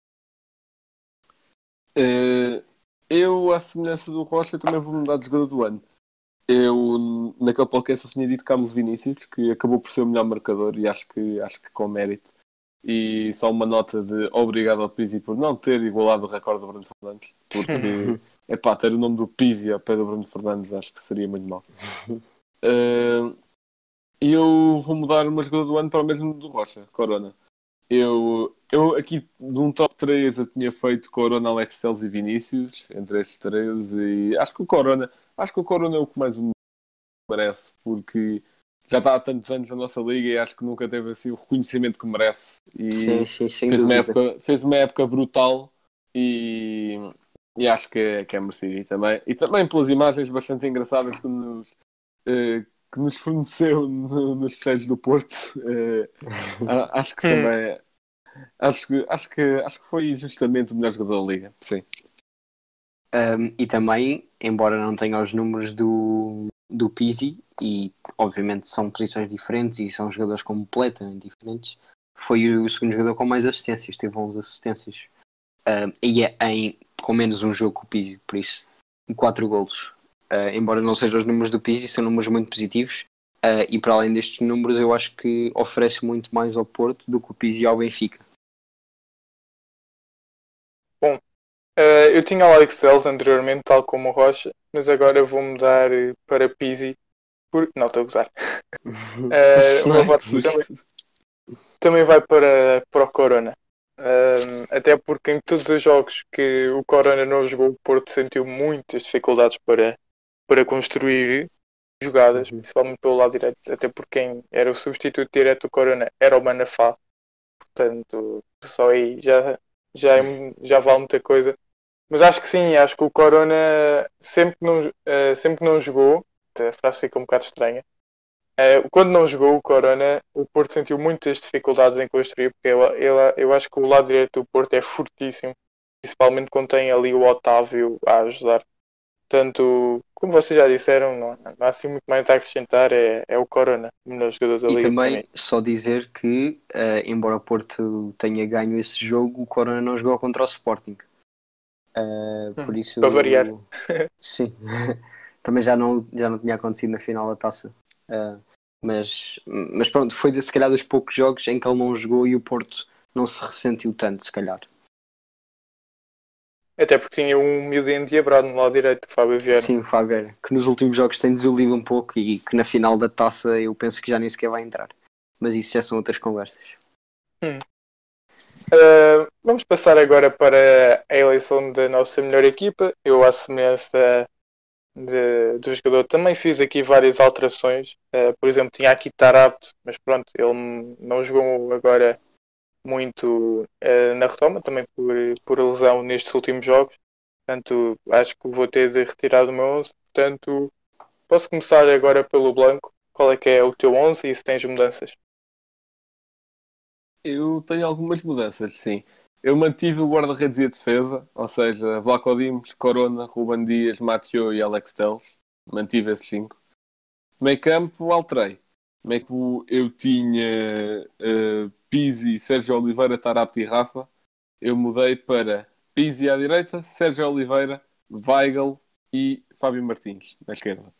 Eh, eu, à semelhança do Rocha, também vou mudar de jogador do ano. Eu, naquele podcast, eu tinha dito Carlos Vinícius, que acabou por ser o melhor marcador e acho que, acho que com mérito. E só uma nota de obrigado ao Pizzi por não ter igualado o recorde do Bruno Fernandes, porque é pá, ter o nome do Pizzi ao pé do Bruno Fernandes acho que seria muito mal. E eu vou mudar o meu jogador do ano para o mesmo do Rocha, Corona. Eu, eu aqui num top 3 eu tinha feito Corona, Alex Telles e Vinícius, entre estes três, e acho que o Corona, acho que o Corona é o que mais me merece, porque já está há tantos anos na nossa liga e acho que nunca teve assim o reconhecimento que merece. E Sim, sim, fez, uma época, fez uma época brutal e, e acho que é, que é merecido e também, e também pelas imagens bastante engraçadas que nos, eh, que nos forneceu no- nos fecheiros do Porto. a- acho que também acho que, acho, que, acho que foi justamente o melhor jogador da liga. Sim. Um, e também, embora não tenha os números do, do Pizzi, e obviamente são posições diferentes e são jogadores completamente diferentes, foi o segundo jogador com mais assistências, teve 11 assistências. Um, e é em, com menos um jogo que o Pizzi, por isso, e 4 golos. Uh, embora não sejam os números do Pizzi, são números muito positivos. Uh, e para além destes números, eu acho que oferece muito mais ao Porto do que o Pizzi ao Benfica. eh, eu tinha Alex Telles anteriormente, tal como o Rocha, mas agora vou mudar para Pizzi. Por... Não, estou a gozar. Voto também, também vai para, para o Corona. Ahm, até porque em todos os jogos que o Corona não jogou, o Porto sentiu muitas dificuldades para, para construir jogadas, principalmente pelo lado direito, até porque quem era o substituto direto do Corona era o Manafá. Portanto, só aí já, já, é- já vale muita coisa. Mas acho que sim, acho que o Corona sempre que não, eh, sempre que não jogou, a frase fica um bocado estranha, quando não jogou o Corona, o Porto sentiu muitas dificuldades em construir, porque eu, acho que o lado direito do Porto é fortíssimo, principalmente quando tem ali o Otávio a ajudar. Portanto, como vocês já disseram, não, não há assim muito mais a acrescentar. É, é o Corona, o melhor jogador da E liga. também para mim. só dizer que, eh, embora o Porto tenha ganho esse jogo, o Corona não jogou contra o Sporting. Eh, por isso. Hum, para variar. Sim. também já não, já não tinha acontecido na final da taça. Eh, mas, mas pronto, foi de, se calhar dos poucos jogos em que ele não jogou e o Porto não se ressentiu tanto, se calhar. Até porque tinha um miúdo endiabrado no lado direito, Fábio Vieira. Sim, Fábio Vieira, que nos últimos jogos tem desiludido um pouco e que na final da taça eu penso que já nem sequer vai entrar. Mas isso já são outras conversas. Uh, vamos passar agora para a eleição da nossa melhor equipa. Eu, à semelhança de- do jogador, também fiz aqui várias alterações. Uh, por exemplo, tinha aqui Tarapto, mas pronto, ele não jogou agora muito uh, na retoma, também por, por lesão nestes últimos jogos. Portanto, acho que vou ter de retirar do meu 11. Portanto, posso começar agora pelo Blanco. Qual é que é o teu 11 e se tens mudanças? Eu tenho algumas mudanças, sim. Eu mantive o guarda-redes e a defesa, ou seja, Vlaco Dimos, Corona, Ruben Dias, Mathieu e Alex Teles. Mantive esses cinco. Meio campo, alterei. Meio campo eu tinha uh, Pizzi, Sérgio Oliveira, Tarapti e Rafa. Eu mudei para Pizzi à direita, Sérgio Oliveira, Weigl e Fábio Martins na esquerda.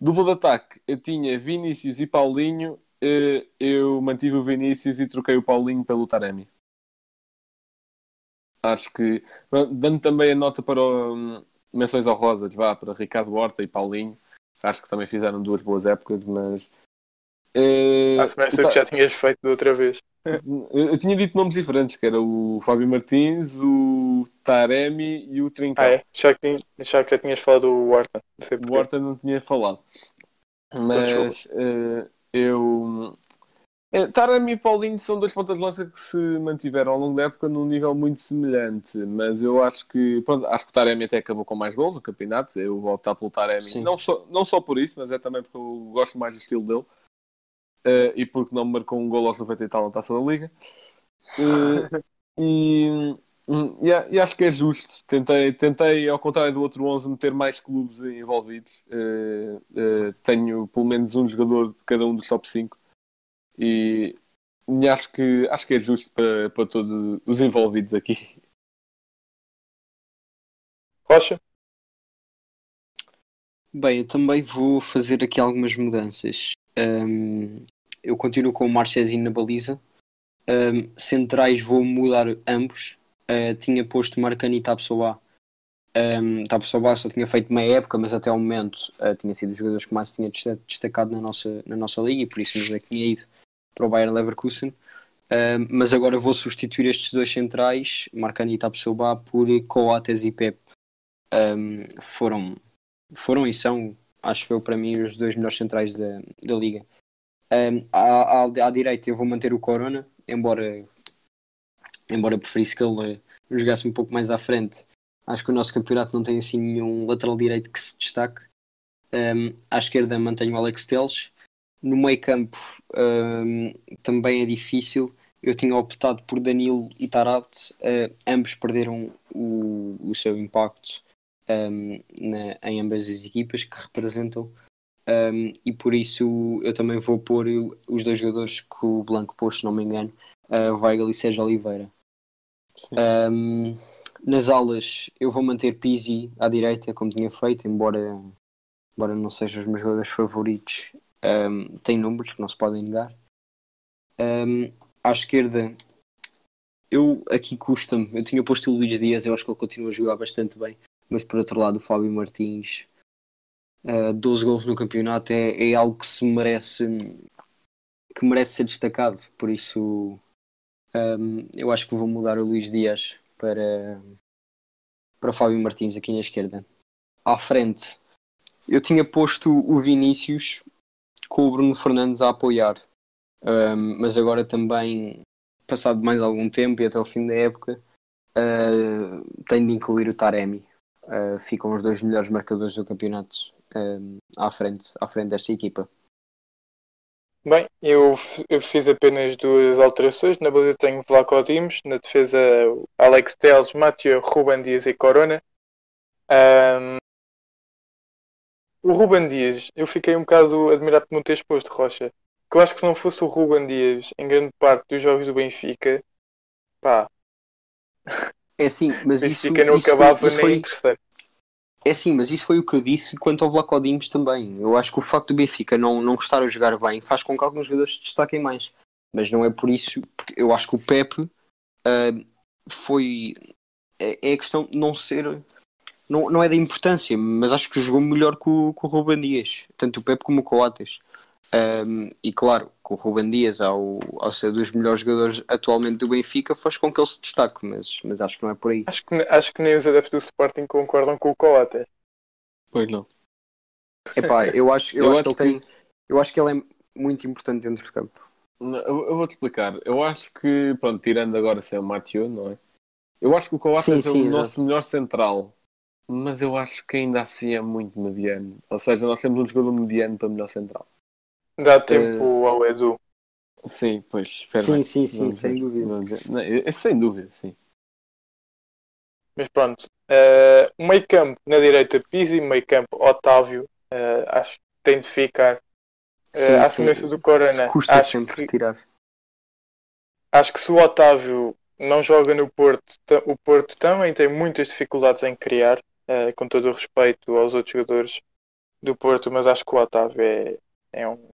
Duplo de ataque, eu tinha Vinícius e Paulinho. eh, Eu mantive o Vinícius e troquei o Paulinho pelo Taremi. Acho que, dando também a nota para hum, menções honrosas, vá, para Ricardo Horta e Paulinho. Acho que também fizeram duas boas épocas, mas. eh, semelhança o do Ta- que já tinhas feito da outra vez. eu tinha dito nomes diferentes, que era o Fábio Martins, o Taremi e o Trincão. Ah, é? Já que, tinha- já que já tinhas falado do sei O. Horta não tinha falado. Mas eh, eu. Eh, Taremi e Paulinho são dois pontas de lança que se mantiveram ao longo da época num nível muito semelhante. Mas eu acho que. Pronto, acho que o Taremi até acabou com mais gols no campeonato. Eu vou optar pelo Taremi. Sim. Não só, não só por isso, mas é também porque eu gosto mais do estilo dele. Eh, e porque não me marcou um gol aos 90 e tal na taça da Liga. Eh, e, e e acho que é justo. Tentei, tentei, ao contrário do outro 11, meter mais clubes envolvidos. Eh, tenho pelo menos um jogador de cada um dos top 5 e, e acho, que, acho que é justo para, para todos os envolvidos aqui. Rocha? Bem, eu também vou fazer aqui algumas mudanças. Ahm, eu continuo com o Marchezinho na baliza. Ahm, centrais vou mudar ambos. Ah, tinha posto Marcani e Tapsoba. Um, Tapsoba só tinha feito meia época, mas até ao momento ah, tinha sido os jogadores que mais tinha desta- destacado na nossa, na nossa liga e por isso mesmo é que tinha ido para o Bayern Leverkusen. Ahm, mas agora vou substituir estes dois centrais, Marcani e Tapsoba, por Coates e Pep. Ahm, foram foram e são, acho eu, para mim, os dois melhores centrais da, da liga. Um, à, à, à direita eu vou manter o Corona, embora, embora preferisse que ele eh, jogasse um pouco mais à frente. Acho que o nosso campeonato não tem assim nenhum lateral direito que se destaque. Um, à esquerda mantenho o Alex Teles. No meio campo um, também é difícil. Eu tinha optado por Danilo e Tarabt. Uh, ambos perderam o, o seu impacto um, na- em ambas as equipas que representam. Um, e por isso eu também vou pôr os dois jogadores que o Blanco pôs, se não me engano, uh, Weigl e Sérgio Oliveira. Um, nas alas eu vou manter Pizzi à direita, como tinha feito, embora, embora não sejam os meus jogadores favoritos, um, tem números que não se podem negar. Um, à esquerda, eu aqui custa-me, eu tinha posto o Luís Dias, eu acho que ele continua a jogar bastante bem, mas por outro lado, o Fábio Martins, uh, 12 gols no campeonato, é, é algo que se merece, que merece ser destacado, por isso um, eu acho que vou mudar o Luís Dias para, para Fábio Martins aqui na esquerda. À frente, eu tinha posto o Vinícius com o Bruno Fernandes a apoiar, Um, mas agora também, passado mais algum tempo e até o fim da época, uh, tenho de incluir o Taremi. Uh, ficam os dois melhores marcadores do campeonato um, à, frente, à frente desta equipa. Bem, eu, eu fiz apenas duas alterações. Na baliza tenho Vlaco Dimos, na defesa Alex Teles, Mathieu, Ruben Dias e Corona. Ahm, o Ruben Dias, eu fiquei um bocado admirado por não ter exposto Rocha. Que eu acho que se não fosse o Ruben Dias em grande parte dos jogos do Benfica, pá, É o mas isso, Benfica não isso foi- acabava isso nem foi- terceiro. É assim, mas isso foi o que eu disse quanto ao Vlaco Dimos também. Eu acho que o facto do Benfica não, não gostar a jogar bem faz com que alguns jogadores se destaquem mais. Mas não é por isso, porque eu acho que o Pepe ah, foi. É, é a questão de não ser. Não, não é da importância, mas acho que jogou melhor que o, que o Ruben Dias, tanto o Pepe como o Coates. Um, e claro, que o Ruben Dias, ao, ao ser dos melhores jogadores atualmente do Benfica, faz com que ele se destaque, mas, mas acho que não é por aí. Acho que, acho que nem os adeptos do Sporting concordam com o Coates. Pois não. Epá, eu acho, eu Eu acho, acho que ele tem. Eu acho que ele é muito importante dentro do campo. Eu, eu vou-te explicar. Eu acho que, pronto, tirando agora sem o Mathieu, não é? Eu acho que o Coates Sim, é sim, o nosso exato. melhor central. Mas eu acho que ainda assim é muito mediano. Ou seja, nós temos um jogador mediano para melhor central. Dá tempo Eh, ao Edu. Sim, pois. espera Sim, bem. sim, sim, Vamos sem dúvida. Não, é- sem dúvida, sim. Mas pronto. Eh, o meio campo na direita, Pizzi, meio campo, Otávio. eh, acho que tem de ficar. Eh, Sim, à sim. semelhança do Corona. Se custa Acho sempre que, retirar. acho que se o Otávio não joga no Porto, o Porto também tem muitas dificuldades em criar, eh, com todo o respeito aos outros jogadores do Porto, mas acho que o Otávio é, é um.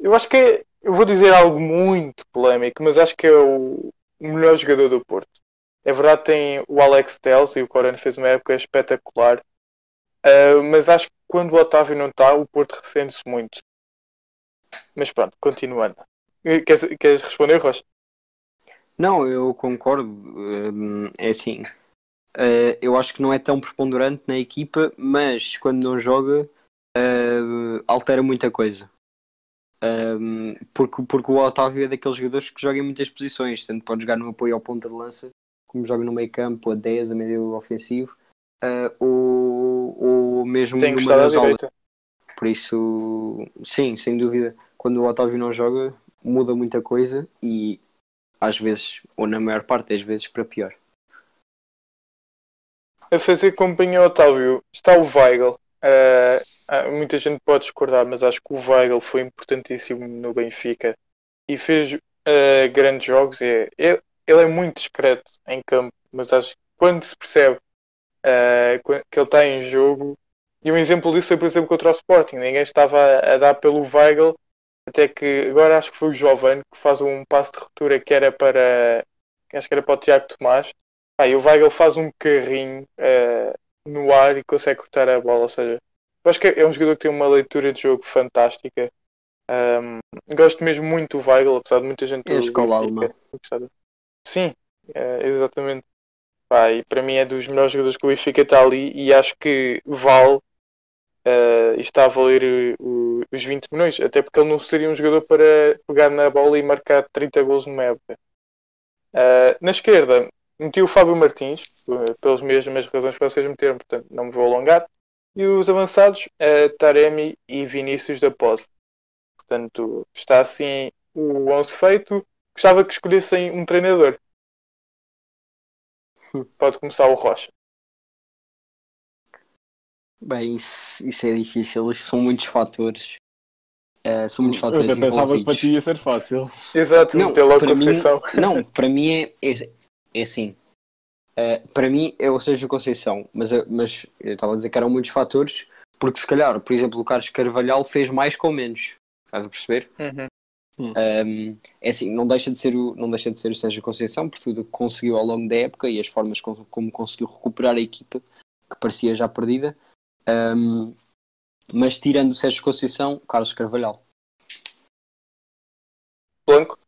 Eu acho que é, eu vou dizer algo muito polémico, mas acho que é o, melhor jogador do Porto. É verdade, tem o Alex Telles e o Corona fez uma época espetacular, eh, mas acho que quando o Otávio não está, o Porto ressente-se muito. Mas pronto, continuando. Eh, Queres, queres responder, Rocha? Não, eu concordo. É assim. Eh, eu acho que não é tão preponderante na equipa, mas quando não joga, eh, altera muita coisa. Um, porque, porque o Otávio é daqueles jogadores que joga em muitas posições, tanto pode jogar no apoio ao ponta de lança, como joga no meio campo, a 10, a meio ofensivo, eh, ou, ou mesmo Tem numa das aulas. Por isso, sim, sem dúvida, quando o Otávio não joga, muda muita coisa e às vezes, ou na maior parte das vezes, para pior. A fazer companhia ao Otávio está o Weigl. Ah, muita gente pode discordar, mas acho que o Weigl foi importantíssimo no Benfica e fez eh, grandes jogos. É, é- ele é muito discreto em campo, mas acho que quando se percebe qu- que ele está em jogo, e um exemplo disso foi, por exemplo, contra o Sporting. Ninguém estava a, dar pelo Weigl, até que agora acho que foi o Giovanni que faz um passo de ruptura que era para acho que era para o Tiago Tomás. E o Weigl faz um carrinho eh, no ar e consegue cortar a bola. Ou seja, eu acho que é um jogador que tem uma leitura de jogo fantástica. Ahm, gosto mesmo muito do Weigl, apesar de muita gente. É a do escola alemã. gostar dele. Sim, eh, exatamente. Pá, e para mim é dos melhores jogadores que o Benfica está ali e acho que vale eh, e está a valer o- os 20 milhões, até porque ele não seria um jogador para pegar na bola e marcar 30 gols numa época. Eh, na esquerda, meti o Fábio Martins, eh, pelas mesmas razões que vocês meteram, portanto não me vou alongar. E os avançados, eh, Taremi e Vinícius da Pose. Portanto, está assim o 11 feito. Gostava que escolhessem um treinador. Pode começar o Rocha. Bem, isso, isso é difícil, isso são muitos fatores. Eh, são muitos Eu fatores até pensava que para ti ia ser fácil. Exato, Não, para mim, não, para mim é, é, é assim. Eh, para mim é o Sérgio Conceição, mas, eh, mas eu estava a dizer que eram muitos fatores, porque se calhar, por exemplo, o Carlos Carvalhal fez mais com menos. Estás a perceber? Uhum. Um, é assim, não deixa de ser o, não deixa de ser o Sérgio Conceição por tudo o que conseguiu ao longo da época e as formas como, como conseguiu recuperar a equipa que parecia já perdida. Um, mas tirando o Sérgio Conceição, Carlos Carvalhal. Blanco.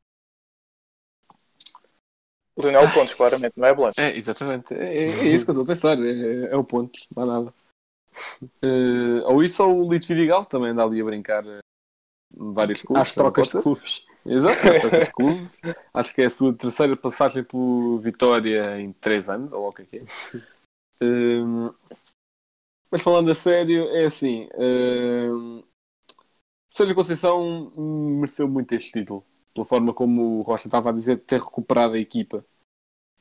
Leonel Pontes, claramente, não é Blanco. É, exatamente. É, é isso que eu estou a pensar. É, é o ponto, não há nada. Eh, ou isso ou o Lito Vidigal também anda ali a brincar eh, em vários clubes. Às trocas de clubes. Exato, às trocas de clubes. Acho que é a sua terceira passagem por Vitória em 3 anos, ou o que é que é. Hum, mas falando a sério, é assim. hum, Sérgio Conceição mereceu muito este título. Pela forma como o Rocha estava a dizer, de ter recuperado a equipa.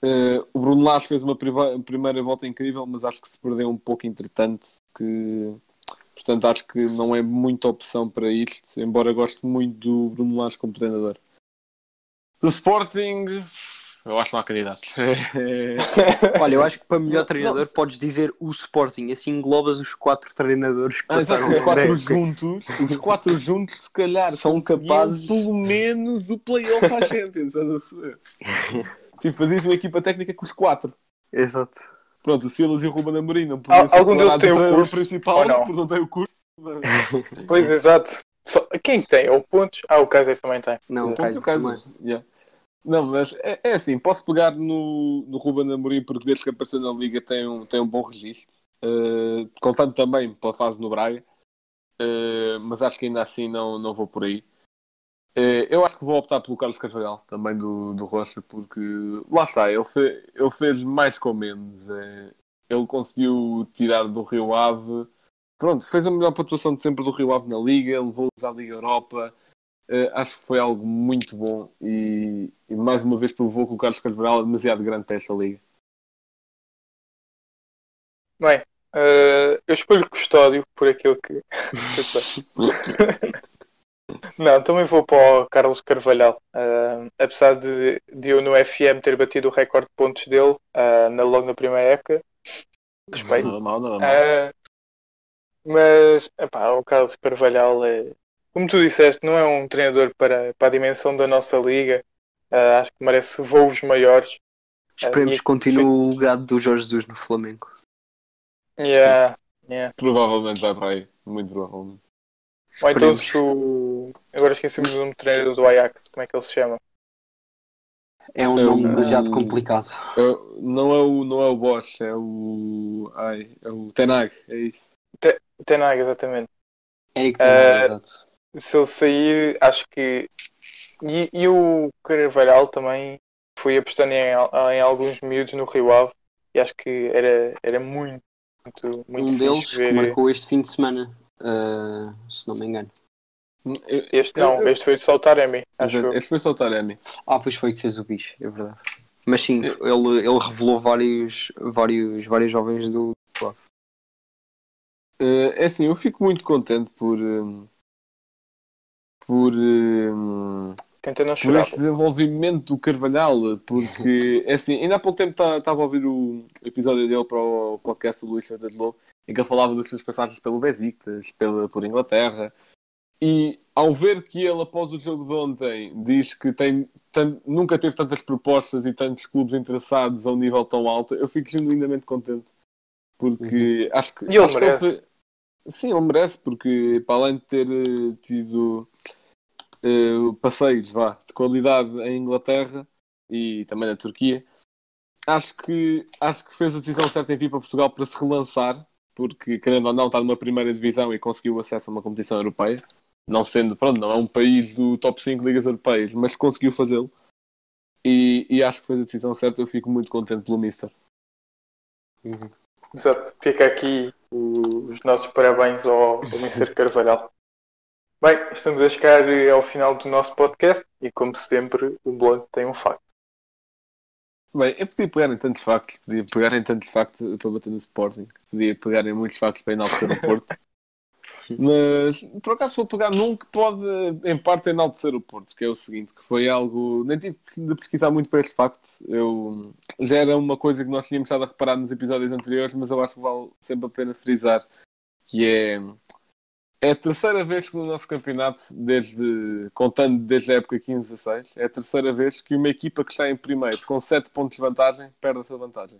Uh, o Bruno Lage fez uma primeira volta incrível, mas acho que se perdeu um pouco entretanto. que, portanto, acho que não é muita opção para isto, embora goste muito do Bruno Lage como treinador. Do Sporting, eu acho que não há candidatos. Olha, eu acho que para melhor treinador não. podes dizer o Sporting, assim englobas os quatro treinadores que Ah, passaram os quatro época. juntos, os quatro juntos, se calhar, São capazes- pelo menos o playoff à Champions. tipo, fazias uma equipa técnica com os quatro. Exato. Pronto, o Silas e o Ruben Amorim não podiam ser algum deles tem o curso, principal, ou não? porque não tem o curso. Pois, exato. Só, quem que tem? É o Pontos? Ah, o Kaiser também tem. Não, Pontos Kaiser e o Kaiser. também. Yeah. Não, mas é, é assim, posso pegar no, no Ruben Amorim porque desde que apareceu na Liga tem um, tem um bom registro. Uh, contando também pela fase no Braga. Uh, mas acho que ainda assim não, não vou por aí. Uh, eu acho que vou optar pelo Carlos Carvalhal, também do, do Rocha, porque lá está, ele, fe, ele fez mais com menos. Ele conseguiu tirar do Rio Ave. Pronto, fez a melhor pontuação de sempre do Rio Ave na Liga, levou-os à Liga Europa. Uh, acho que foi algo muito bom e, e mais uma vez provou que o Carlos Carvalhal é demasiado grande para esta liga. Bem, eh, eu escolho Custódio por aquilo que. Não, também vou para o Carlos Carvalhal. Eh, apesar de, de eu no FM ter batido o recorde de pontos dele na, logo na primeira época, respeito. Nada mal. Eh, mas epá, o Carlos Carvalhal é, como tu disseste, não é um treinador para, para a dimensão da nossa liga. Eh, acho que merece voos maiores. Esperemos e- que continue o legado do Jorge Jesus no Flamengo. Yeah, yeah. Provavelmente vai para aí. Muito provavelmente. Ou então Esperemos. se o. Agora esqueci-me do nome do treinador do Ajax, como é que ele se chama? É um É nome o- demasiado complicado. É- não, é o, não é o Bosch, é o. Ai, é o Tenag, é isso. Tenag, exatamente. Eric Ten Eh, Hag, exato. Se ele sair, acho que. E, e o Carvalhal também foi apostando em, em alguns miúdos no Rio Ave e acho que era, era muito, muito, muito Um deles que ver. marcou este fim de semana, eh, se não me engano. Este não, eu- este foi só o Taremi, acho. Este foi só o Taremi. Ah, pois foi que fez o bicho, é verdade. Mas sim, ele, ele revelou vários, vários, vários jovens do. Eh, é assim, eu fico muito contente por. hum, por. não por este desenvolvimento do Carvalhal, porque é assim, ainda há pouco tempo estava a ouvir o episódio dele para o podcast do Luís Freitas Lobo, em que ele falava das suas passagens pelo Besiktas, pela, por Inglaterra, e ao ver que ele, após o jogo de ontem, diz que tem, tan- nunca teve tantas propostas e tantos clubes interessados a um nível tão alto, eu fico genuinamente contente, porque acho que... E ele acho que merece. foi- Sim, ele merece, porque para além de ter eh, tido eh, passeios vá, de qualidade em Inglaterra e também na Turquia, acho que, acho que fez a decisão certa em vir para Portugal para se relançar, porque querendo ou não está numa primeira divisão e conseguiu acesso a uma competição europeia, não sendo, pronto, não é um país do top 5 ligas europeias, mas conseguiu fazê-lo. E, e acho que fez a decisão certa, eu fico muito contente pelo Mister. Exato. Fica aqui os nossos parabéns ao, ao Mr. Carvalhal. Bem, estamos a chegar eh, ao final do nosso podcast e, como sempre, o blog tem um facto. Bem, eu podia pegar em tantos factos, podia pegar em tantos factos para bater no Sporting, podia pegar em muitos factos para enaltecer o Porto, mas por acaso vou pegar num que pode, em parte, enaltecer o Porto, que é o seguinte, que foi algo, nem tive de pesquisar muito para este facto, eu, já era uma coisa que nós tínhamos estado a reparar nos episódios anteriores, mas eu acho que vale sempre a pena frisar, que é, é a terceira vez que no nosso campeonato, desde, contando desde a época 15-16, é a terceira vez que uma equipa que está em primeiro com 7 pontos de vantagem perde essa vantagem.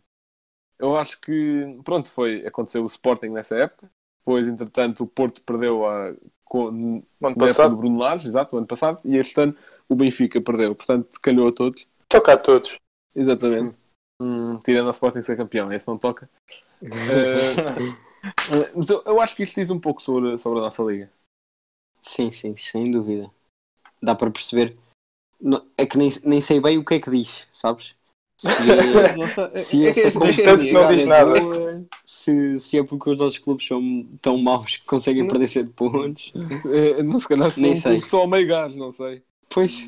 Eu acho que, pronto, foi, aconteceu o Sporting nessa época, depois, entretanto, o Porto perdeu a, com, No ano na época do passado, Bruno Lage, exato, o ano passado, e este ano o Benfica perdeu, portanto, calhou a todos. toca a todos. Exatamente. Hum, tirando a Sporting ser campeão, esse não toca. Eh, mas eu, eu acho que isto diz um pouco sobre, sobre a nossa liga. Sim, sim, sem dúvida. Dá para perceber. É que nem, nem sei bem o que é que diz, sabes? Se é, Nossa, Se é essa é- constante é que é- não diz nada. se, se é porque os nossos clubes são tão maus que conseguem perder 7 pontos. É, não se calhar Nem sei. só ao meio gás, não sei. Pois,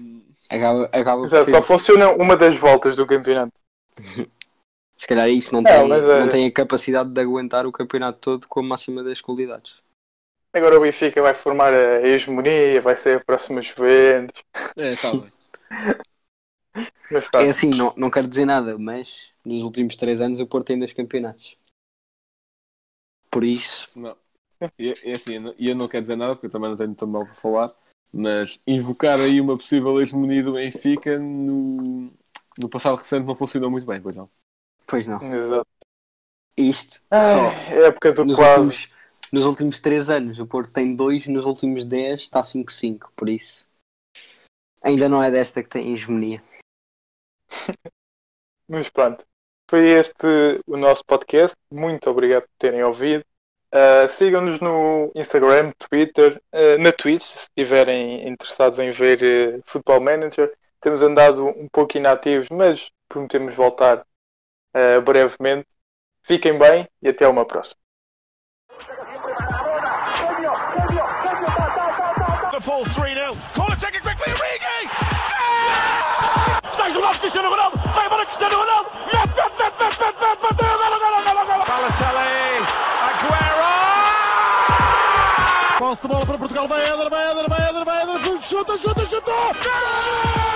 acaba, acaba por Exato, só funciona uma das voltas do campeonato. Se calhar isso não, Não, tem, mas, eh, não tem a capacidade de aguentar o campeonato todo com a máxima das qualidades. Agora o Benfica vai formar a hegemonia, vai ser a próxima Juventus. É, tá bem. É assim, não, não quero dizer nada, mas nos últimos três anos o Porto tem dois campeonatos. Por isso, Não. E, é assim, eu não- e eu não quero dizer nada porque eu também não tenho tão mal para falar, mas invocar aí uma possível hegemonia do Benfica no, no passado recente não funcionou muito bem, pois não. Pois não. Exato. Isto Ai, só época do nos quase. últimos, nos últimos três anos. O Porto tem dois, nos últimos dez está 5-5. Por isso, ainda não é desta que tem hegemonia. Mas pronto. Foi este o nosso podcast. Muito obrigado por terem ouvido. Uh, Sigam-nos no Instagram, Twitter, uh, na Twitch, se estiverem interessados em ver uh, Football Manager. Temos andado um pouco inativos, mas prometemos voltar uh, brevemente. Fiquem bem e até uma próxima. Liverpool 3 0. Corner taken quickly. Origi! Está jogado Cristiano Ronaldo. Vai embora Cristiano Ronaldo. Mete, mete, mete, mete, mete, mete, bateu, golo, golo, golo, golo. Balotelli. Aguero! Posse de bola para Portugal. Vai Eder, vai Eder, vai Eder, vai Eder. Chuta, chuta, chuta. Gol!